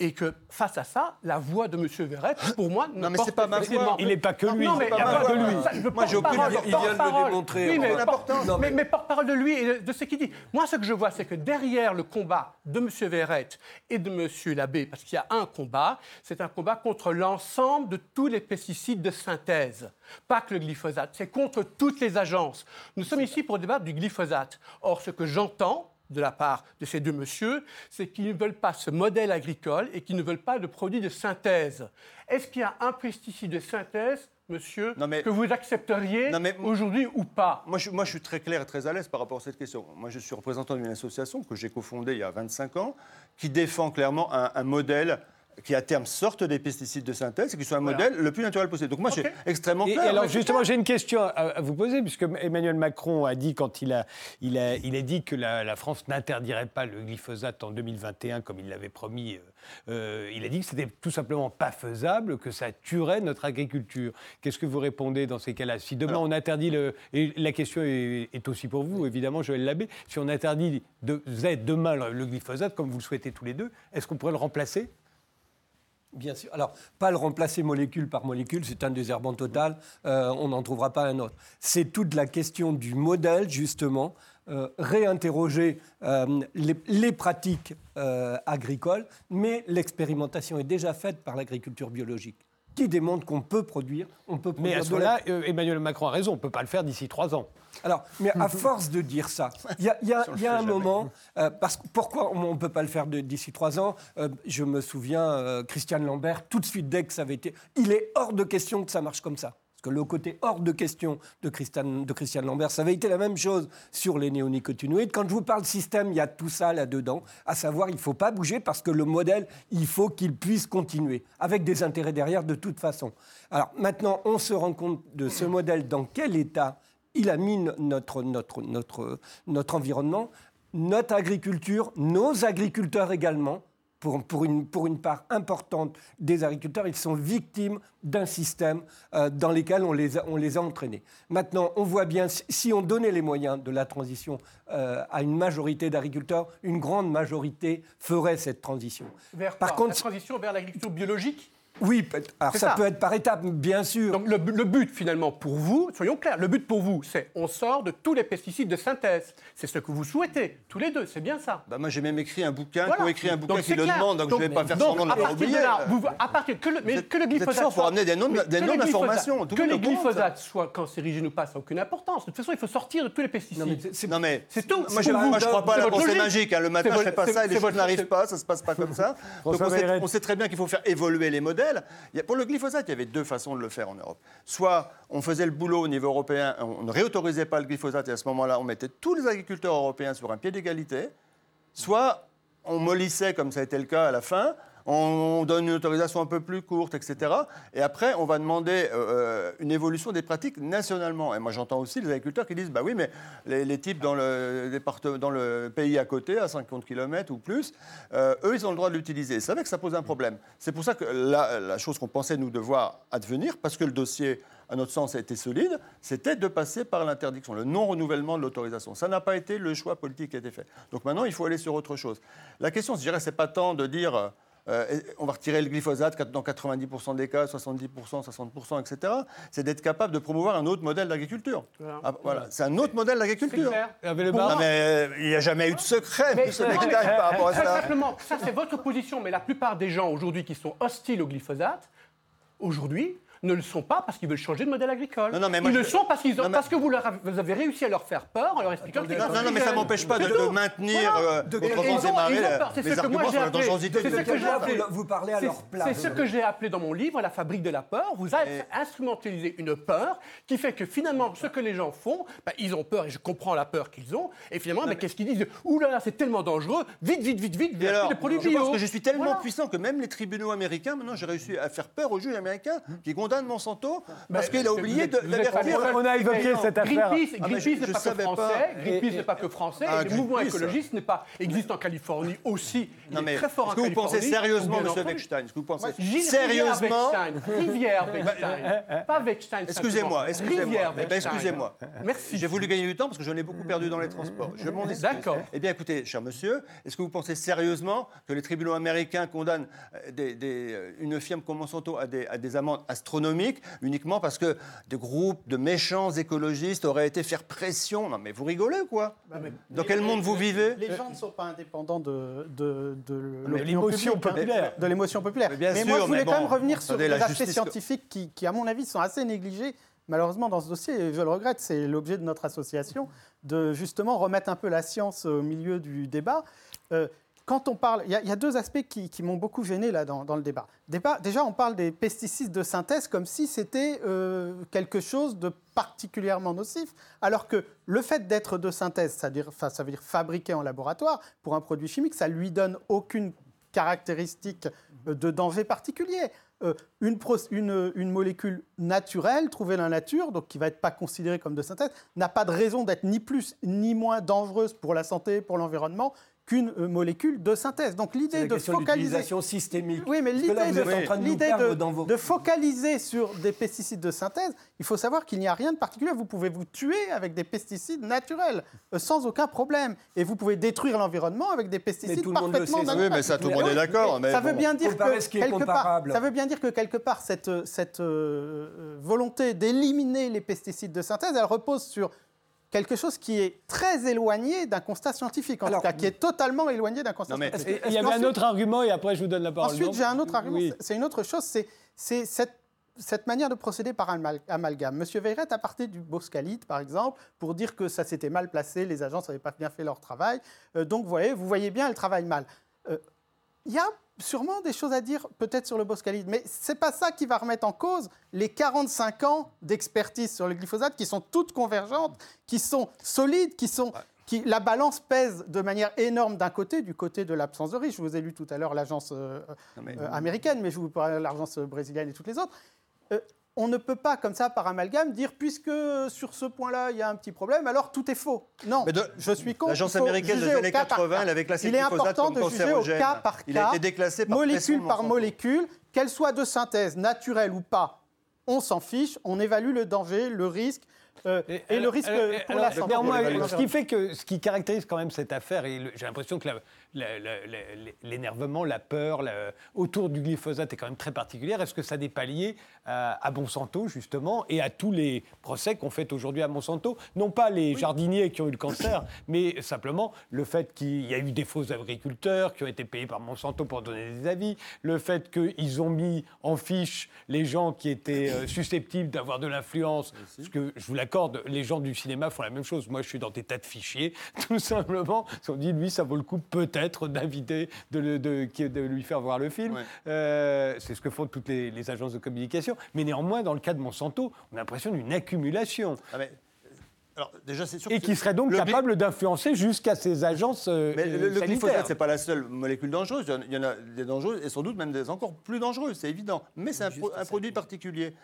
et que face à ça, la voix de M. Verret, pour moi, ne Non, mais c'est pas ma voix. Il n'est pas que lui. non, mais il y a pas pas que lui. ça, je Moi, j'ai aucune- porte-parole, il vient de le démontrer, Oui, mais, porte- mais, mais porte-parole de lui et de ce qu'il dit. Moi, ce que je vois, c'est que derrière le combat de M. Verret et de M. Labbé, parce qu'il y a un combat, c'est un combat contre l'ensemble de tous les pesticides de synthèse. Pas que le glyphosate, c'est contre toutes les agences. Nous sommes ici pour débattre du glyphosate. Or, ce que j'entends de la part de ces deux messieurs, c'est qu'ils ne veulent pas ce modèle agricole et qu'ils ne veulent pas de produits de synthèse. Est-ce qu'il y a un pesticide de synthèse, monsieur, Non, mais- que vous accepteriez aujourd'hui ou pas? Moi je, moi, je suis très clair et très à l'aise par rapport à cette question. Moi, je suis représentant d'une association que j'ai cofondée il y a 25 ans, qui défend clairement un, un modèle qui, à terme, sorte des pesticides de synthèse et qui soit un Voilà. modèle le plus naturel possible. Donc, moi, je suis extrêmement Et, clair. et alors justement, j'ai une question à, à vous poser, puisque Emmanuel Macron a dit quand il a, il a, il a dit que la, la France n'interdirait pas le glyphosate en 2021 comme il l'avait promis. euh, euh, il a dit que c'était tout simplement pas faisable, que ça tuerait notre agriculture. Qu'est-ce que vous répondez dans ces cas-là? Si demain on interdit le, et la question est, est aussi pour vous, évidemment, Joël Labbé, si on interdit de, demain le, le glyphosate, comme vous le souhaitez tous les deux, est-ce qu'on pourrait le remplacer? Bien sûr. Alors, pas le remplacer molécule par molécule, c'est un désherbant total, euh, on n'en trouvera pas un autre. C'est toute la question du modèle, justement, euh, réinterroger euh, les, les pratiques agricoles, mais l'expérimentation est déjà faite par l'agriculture biologique, qui démontre qu'on peut produire, on peut produire Mais à ce la- moment-là, Emmanuel Macron a raison, on ne peut pas le faire d'ici trois ans. Alors, mais à force de dire ça, il y a, il y a- il y a un moment, euh, parce que pourquoi on ne peut pas le faire d'ici trois ans Euh, Je me souviens, euh, Christiane Lambert, tout de suite dès que ça avait été, il est hors de question que ça marche comme ça. Parce que le côté hors de question de Christiane, de Christiane Lambert, ça avait été la même chose sur les néonicotinoïdes. Quand je vous parle système, il y a tout ça là-dedans, à savoir il ne faut pas bouger parce que le modèle, il faut qu'il puisse continuer, avec des intérêts derrière de toute façon. Alors maintenant, on se rend compte de ce modèle, dans quel état il a mis notre, notre, notre, notre environnement, notre agriculture, nos agriculteurs également. Pour, pour, une, pour une part importante des agriculteurs, ils sont victimes d'un système euh, dans lequel on les, a, on les a entraînés. Maintenant, on voit bien, si- on donnait les moyens de la transition euh, à une majorité d'agriculteurs, une grande majorité ferait cette transition. Vers Par contre, la transition vers l'agriculture biologique? Oui, alors ça, ça. peut être par étapes, bien sûr. Donc le, bu- le but finalement pour vous, soyons clairs, le but pour vous, c'est on sort de tous les pesticides de synthèse. C'est ce que vous souhaitez, tous les deux, c'est bien ça. Bah, moi, j'ai même écrit un bouquin, Voilà. co-écrit un bouquin Donc, qui le clair. demande, donc, je ne vais pas faire donc, semblant de le oublier. là, vous- à partir que le, mais êtes- que le glyphosate pour soit- amener des non- mais des que le non-informations, glyphosate- tout Que le glyphosate soit cancérigène ou pas, ça n'a aucune importance. De toute façon, il faut sortir de tous les pesticides. Non, mais c'est tout. Moi, je ne crois pas à c'est la pensée logique. magique. hein. Le matin, je ne fais pas ça et les choses n'arrivent pas. Ça ne se passe pas comme ça. Donc, on sait très bien qu'il faut faire évoluer les modèles. Pour le glyphosate, il y avait deux façons de le faire en Europe. Soit on faisait le boulot au niveau européen, on ne réautorisait pas le glyphosate et à ce moment-là, on mettait tous les agriculteurs européens sur un pied d'égalité. Soit on mollissait, comme ça a été le cas à la fin, on donne une autorisation un peu plus courte, etc. Et après, on va demander euh, une évolution des pratiques nationalement. Et moi, j'entends aussi les agriculteurs qui disent, bah oui, mais les, les types dans le, département, dans le pays à côté, à 50 km ou plus, euh, eux, ils ont le droit de l'utiliser. C'est vrai que ça pose un problème. C'est pour ça que la, la chose qu'on pensait nous devoir advenir, parce que le dossier, à notre sens, a été solide, c'était de passer par l'interdiction, le non-renouvellement de l'autorisation. Ça n'a pas été le choix politique qui a été fait. Donc maintenant, il faut aller sur autre chose. La question, je dirais, c'est pas tant de dire... euh, on va retirer le glyphosate dans 90% des cas, 70%, 60%, etc. C'est d'être capable de promouvoir un autre modèle d'agriculture. Voilà. Ah, voilà. C'est un autre modèle d'agriculture. Non, mais euh, il n'y a jamais eu de secret, Mais- monsieur non, mais- Bechstein, par rapport à Très ça. simplement, ça c'est votre position, mais la plupart des gens aujourd'hui qui sont hostiles au glyphosate, aujourd'hui, ne le sont pas parce qu'ils veulent changer de modèle agricole. Non, non, mais moi, ils je- le sont parce, qu'ils ont- Non, mais- parce que vous, leur avez, vous avez réussi à leur faire peur en leur expliquant que c'est Non, non, non, mais ça m'empêche pas de, maintenir Voilà. euh, de démarrer ils ont peur. C'est mes ce que moi j'ai sur la appelé. C'est ce que j'ai appelé. Vous parlez à C'est- leur place. C'est ce que j'ai appelé dans mon livre la fabrique de la peur. Vous avez instrumentalisé une peur qui fait que finalement, ce que les gens font, bah, ils ont peur et je comprends la peur qu'ils ont. Et finalement, mais qu'est-ce qu'ils disent? Ouh là là, c'est tellement dangereux. Vite, vite, vite, vite. Je bio. pense que je suis tellement puissant que même les tribunaux américains, maintenant, j'ai réussi à faire peur aux juges américains qui condamnent Monsanto parce qu'il a oublié de d'avertir. On a évoqué cette affaire. Greenpeace, Ah, n'est pas que français. Et- Greenpeace n'est pas que français. Ah, et le mouvement écologiste n'est pas existe en Californie aussi. Il Non, est mais très fort en est-ce que vous pensez sérieusement, monsieur. Bechstein, est-ce que vous pensez sérieusement Rivière Bechstein, Rivière Bechstein, pas Bechstein. Excusez-moi, excusez-moi. Rivière Eh ben, excusez-moi. Merci. J'ai voulu gagner du temps parce que j'en ai beaucoup perdu dans les transports. Je m'en excuse. D'accord. Eh bien, écoutez, cher monsieur, est-ce que vous pensez sérieusement que les tribunaux américains condamnent euh, des- des- euh, une firme comme Monsanto à des, à des amendes astronomiques uniquement parce que des groupes de méchants écologistes auraient été faire pression Non, mais vous rigolez quoi Bah, Dans quel monde vous vivez Les gens ne sont pas indépendants de, de, de Mais l'opinion l'émotion hein, populaire. de l'émotion populaire. Mais bien moi, sûr, je voulais quand même revenir sur les aspects scientifiques qui, qui, à mon avis, sont assez négligés. Malheureusement, dans ce dossier, et je le regrette, c'est l'objet de notre association, de justement remettre un peu la science au milieu du débat. Euh, quand on parle, il y, a- deux aspects qui, m'ont beaucoup gêné là dans, le débat. Déjà, on parle des pesticides de synthèse comme si c'était euh, quelque chose de particulièrement nocif, alors que le fait d'être de synthèse, ça veut dire fabriqué en laboratoire pour un produit chimique, ça lui donne aucune caractéristique euh, de danger particulier. Euh, une, une- molécule naturelle trouvée dans la nature, donc qui va être pas considérée comme de synthèse, n'a pas de raison d'être ni plus ni moins dangereuse pour la santé, pour l'environnement qu'une euh, molécule de synthèse. Donc l'idée de focaliser systémique. oui, mais l'idée de, vos- focaliser sur des pesticides de synthèse, il faut savoir qu'il n'y a rien de particulier. Vous pouvez vous tuer avec des pesticides naturels, euh, sans aucun problème. Et vous pouvez détruire l'environnement avec des pesticides tout le monde le parfaitement sait, ça. naturels. Oui, mais ça, tout le monde est d'accord, ça veut bien dire que quelque part, comparable. ça veut bien dire que quelque part cette, cette euh, euh, volonté d'éliminer les pesticides de synthèse, elle repose sur quelque chose qui est très éloigné d'un constat scientifique, en Alors, tout cas, qui est totalement éloigné d'un constat Non, mais- scientifique. Il y avait un Ensuite- autre argument et après je vous donne la parole. Ensuite, j'ai un autre argument, Oui. c'est- une autre chose, c'est- cette, cette manière de procéder par amal- amalgame. Monsieur Veyrette a parlé du boscalite, par exemple, pour dire que ça s'était mal placé, les agences n'avaient pas bien fait leur travail. Euh, donc, vous voyez, vous voyez bien, elles travaillent mal. Euh, Il y a sûrement des choses à dire, peut-être sur le boscalide, mais c'est pas ça qui va remettre en cause les 45 ans d'expertise sur le glyphosate, qui sont toutes convergentes, qui sont solides, qui sont... Qui, la balance pèse de manière énorme d'un côté, du côté de l'absence de risque. Je vous ai lu tout à l'heure l'agence euh, mais- euh, américaine, mais je vous parle de l'agence brésilienne et toutes les autres. Euh, on ne peut pas, comme ça, par amalgame, dire puisque sur ce point-là, il y a un petit problème, alors tout est faux. Non, Mais de- je suis contre. L'agence américaine des années cas par 80, cas. elle avait classé Il est important comme de juger au cas par cas, Il a été déclassé par molécule par molécule, qu'elle soit de synthèse naturelle ou pas. On s'en fiche, on évalue le danger, le risque, euh, et, le risque pour alors, la santé. ce qui fait que ce qui caractérise quand même cette affaire, et j'ai l'impression que la- l'énervement, la peur la- autour du glyphosate est quand même très particulière. Est-ce que ça n'est pas lié à, à Monsanto justement et à tous les procès qu'on fait aujourd'hui à Monsanto? Non pas les jardiniers qui ont eu le cancer, mais simplement le fait qu'il y a eu des faux agriculteurs qui ont été payés par Monsanto pour donner des avis, le fait qu'ils ont mis en fiche les gens qui étaient euh, susceptibles d'avoir de l'influence, parce que je vous l'accorde, les gens du cinéma font la même chose. Moi, je suis dans des tas de fichiers, tout simplement. Ils se sont dit, lui, ça vaut le coup peut-être d'inviter, de, lui faire voir le film. Euh, c'est ce que font toutes les, les agences de communication. Mais néanmoins, dans le cas de Monsanto, on a l'impression d'une accumulation. Alors, déjà, c'est sûr Et qui serait donc le capable d'influencer jusqu'à ces agences euh, Mais le, le glyphosate, ce n'est pas la seule molécule dangereuse. Il y en a- Il y en a des dangereuses et sans doute même des encore plus dangereuses, c'est évident. Mais c'est un, pro- un produit particulier.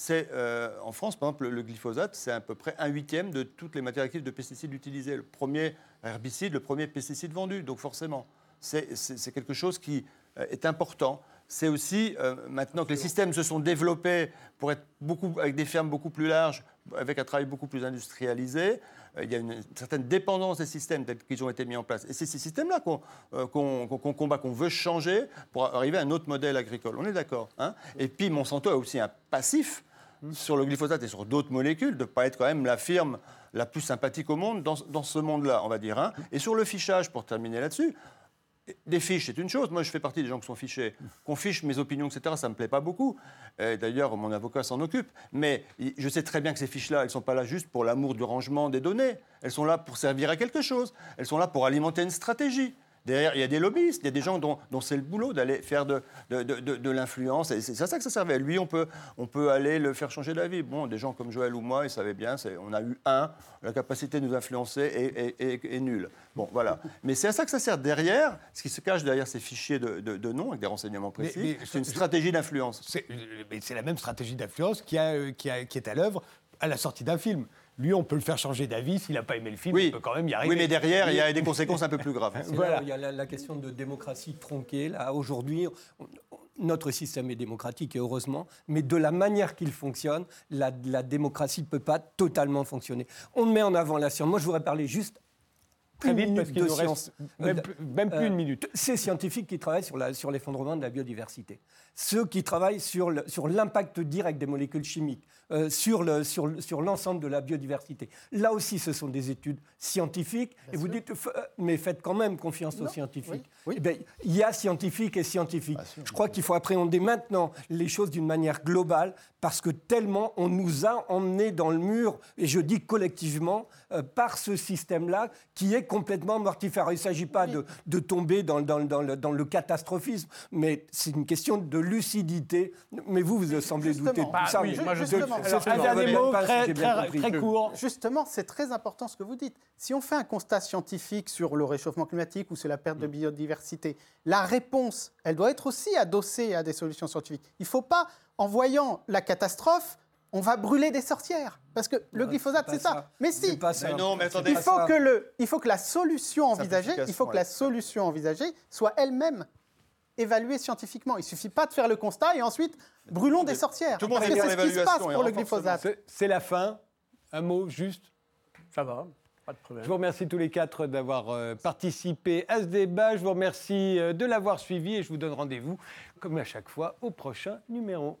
C'est, euh, en France, par exemple, le, glyphosate, c'est à peu près un huitième de toutes les matières actives de pesticides utilisées. Le premier herbicide, le premier pesticide vendu. Donc forcément, c'est quelque chose qui euh, est important. C'est aussi, euh, maintenant que les systèmes se sont développés pour être beaucoup, avec des fermes beaucoup plus larges, avec un travail beaucoup plus industrialisé, euh, il y a une certaine dépendance des systèmes tels qu'ils ont été mis en place. Et c'est ces systèmes-là qu'on euh, combat, qu'on veut changer pour arriver à un autre modèle agricole. On est d'accord hein Et puis Monsanto a aussi un passif sur le glyphosate et sur d'autres molécules, de ne pas être quand même la firme la plus sympathique au monde dans, dans ce monde-là, on va dire. hein. Et sur le fichage, pour terminer là-dessus, des fiches, c'est une chose. Moi, je fais partie des gens qui sont fichés. Qu'on fiche mes opinions, etc., ça ne me plaît pas beaucoup. D'ailleurs, mon avocat s'en occupe. Mais je sais très bien que ces fiches-là, elles ne sont pas là juste pour l'amour du rangement des données. Elles sont là pour servir à quelque chose. Elles sont là pour alimenter une stratégie. Derrière, il y a des lobbyistes, il y a des gens dont, dont c'est le boulot d'aller faire de, de, de- de- de l'influence. Et c'est à ça que ça servait. Lui, on peut, on peut aller le faire changer d'avis. Bon, des gens comme Joël ou moi, ils savaient bien, on a eu un, la capacité de nous influencer est, est- est- est nulle. Bon, voilà. Mais c'est à ça que ça sert. Derrière, ce qui se cache derrière ces fichiers de, noms avec des renseignements précis, c'est une stratégie d'influence. C'est la même stratégie d'influence qui, a, qui, a- qui est à l'œuvre à la sortie d'un film. Lui, on peut le faire changer d'avis. S'il n'a pas aimé le film, il peut quand même y arriver. Oui, mais derrière, il y a des conséquences un peu plus graves. C'est là où il y a la, la question de démocratie tronquée. Là, aujourd'hui, notre système est démocratique, et heureusement, mais de la manière qu'il fonctionne, la, la démocratie ne peut pas totalement fonctionner. On met en avant la science. Moi, je voudrais parler juste Très une vite, parce qu'il nous reste science. même Euh, plus- même plus une minute. Ces scientifiques qui travaillent sur la- sur l'effondrement de la biodiversité, ceux qui travaillent sur le- sur l'impact direct des molécules chimiques, euh, sur le- sur le- sur l'ensemble de la biodiversité. Là aussi, ce sont des études scientifiques. et vous dites, euh, mais faites quand même confiance aux scientifiques. Eh bien, il y a scientifiques et scientifiques. Je crois qu'il faut appréhender maintenant les choses d'une manière globale parce que tellement on nous a emmenés dans le mur, et je dis collectivement, euh, par ce système-là qui est complètement mortifère. Il ne s'agit pas de, de tomber dans, dans- dans le, dans le catastrophisme, mais c'est une question de lucidité. Mais vous, vous semblez douter de Bah ça. oui, mais ju- je- un dernier mot, très- très- très court. Justement, c'est très important ce que vous dites. Si on fait un constat scientifique sur le réchauffement climatique ou sur la perte de biodiversité, la réponse, elle doit être aussi adossée à des solutions scientifiques. Il ne faut pas, en voyant la catastrophe, on va brûler des sorcières. Parce que le glyphosate, c'est ça. ça. Mais si. Pas ça. Mais non, mais attendez. il, faut que le, il faut que la solution envisagée, il faut que la solution envisagée soit elle-même évaluée scientifiquement. Il ne suffit pas de faire le constat et ensuite brûlons des sorcières. Tout le monde Parce que est c'est ce qui se passe pour le renforcement. glyphosate. C'est- C'est la fin. Un mot juste. Ça va, pas de problème. Je vous remercie tous les quatre d'avoir euh, participé à ce débat. Je vous remercie euh, de l'avoir suivi et je vous donne rendez-vous, comme à chaque fois, au prochain numéro.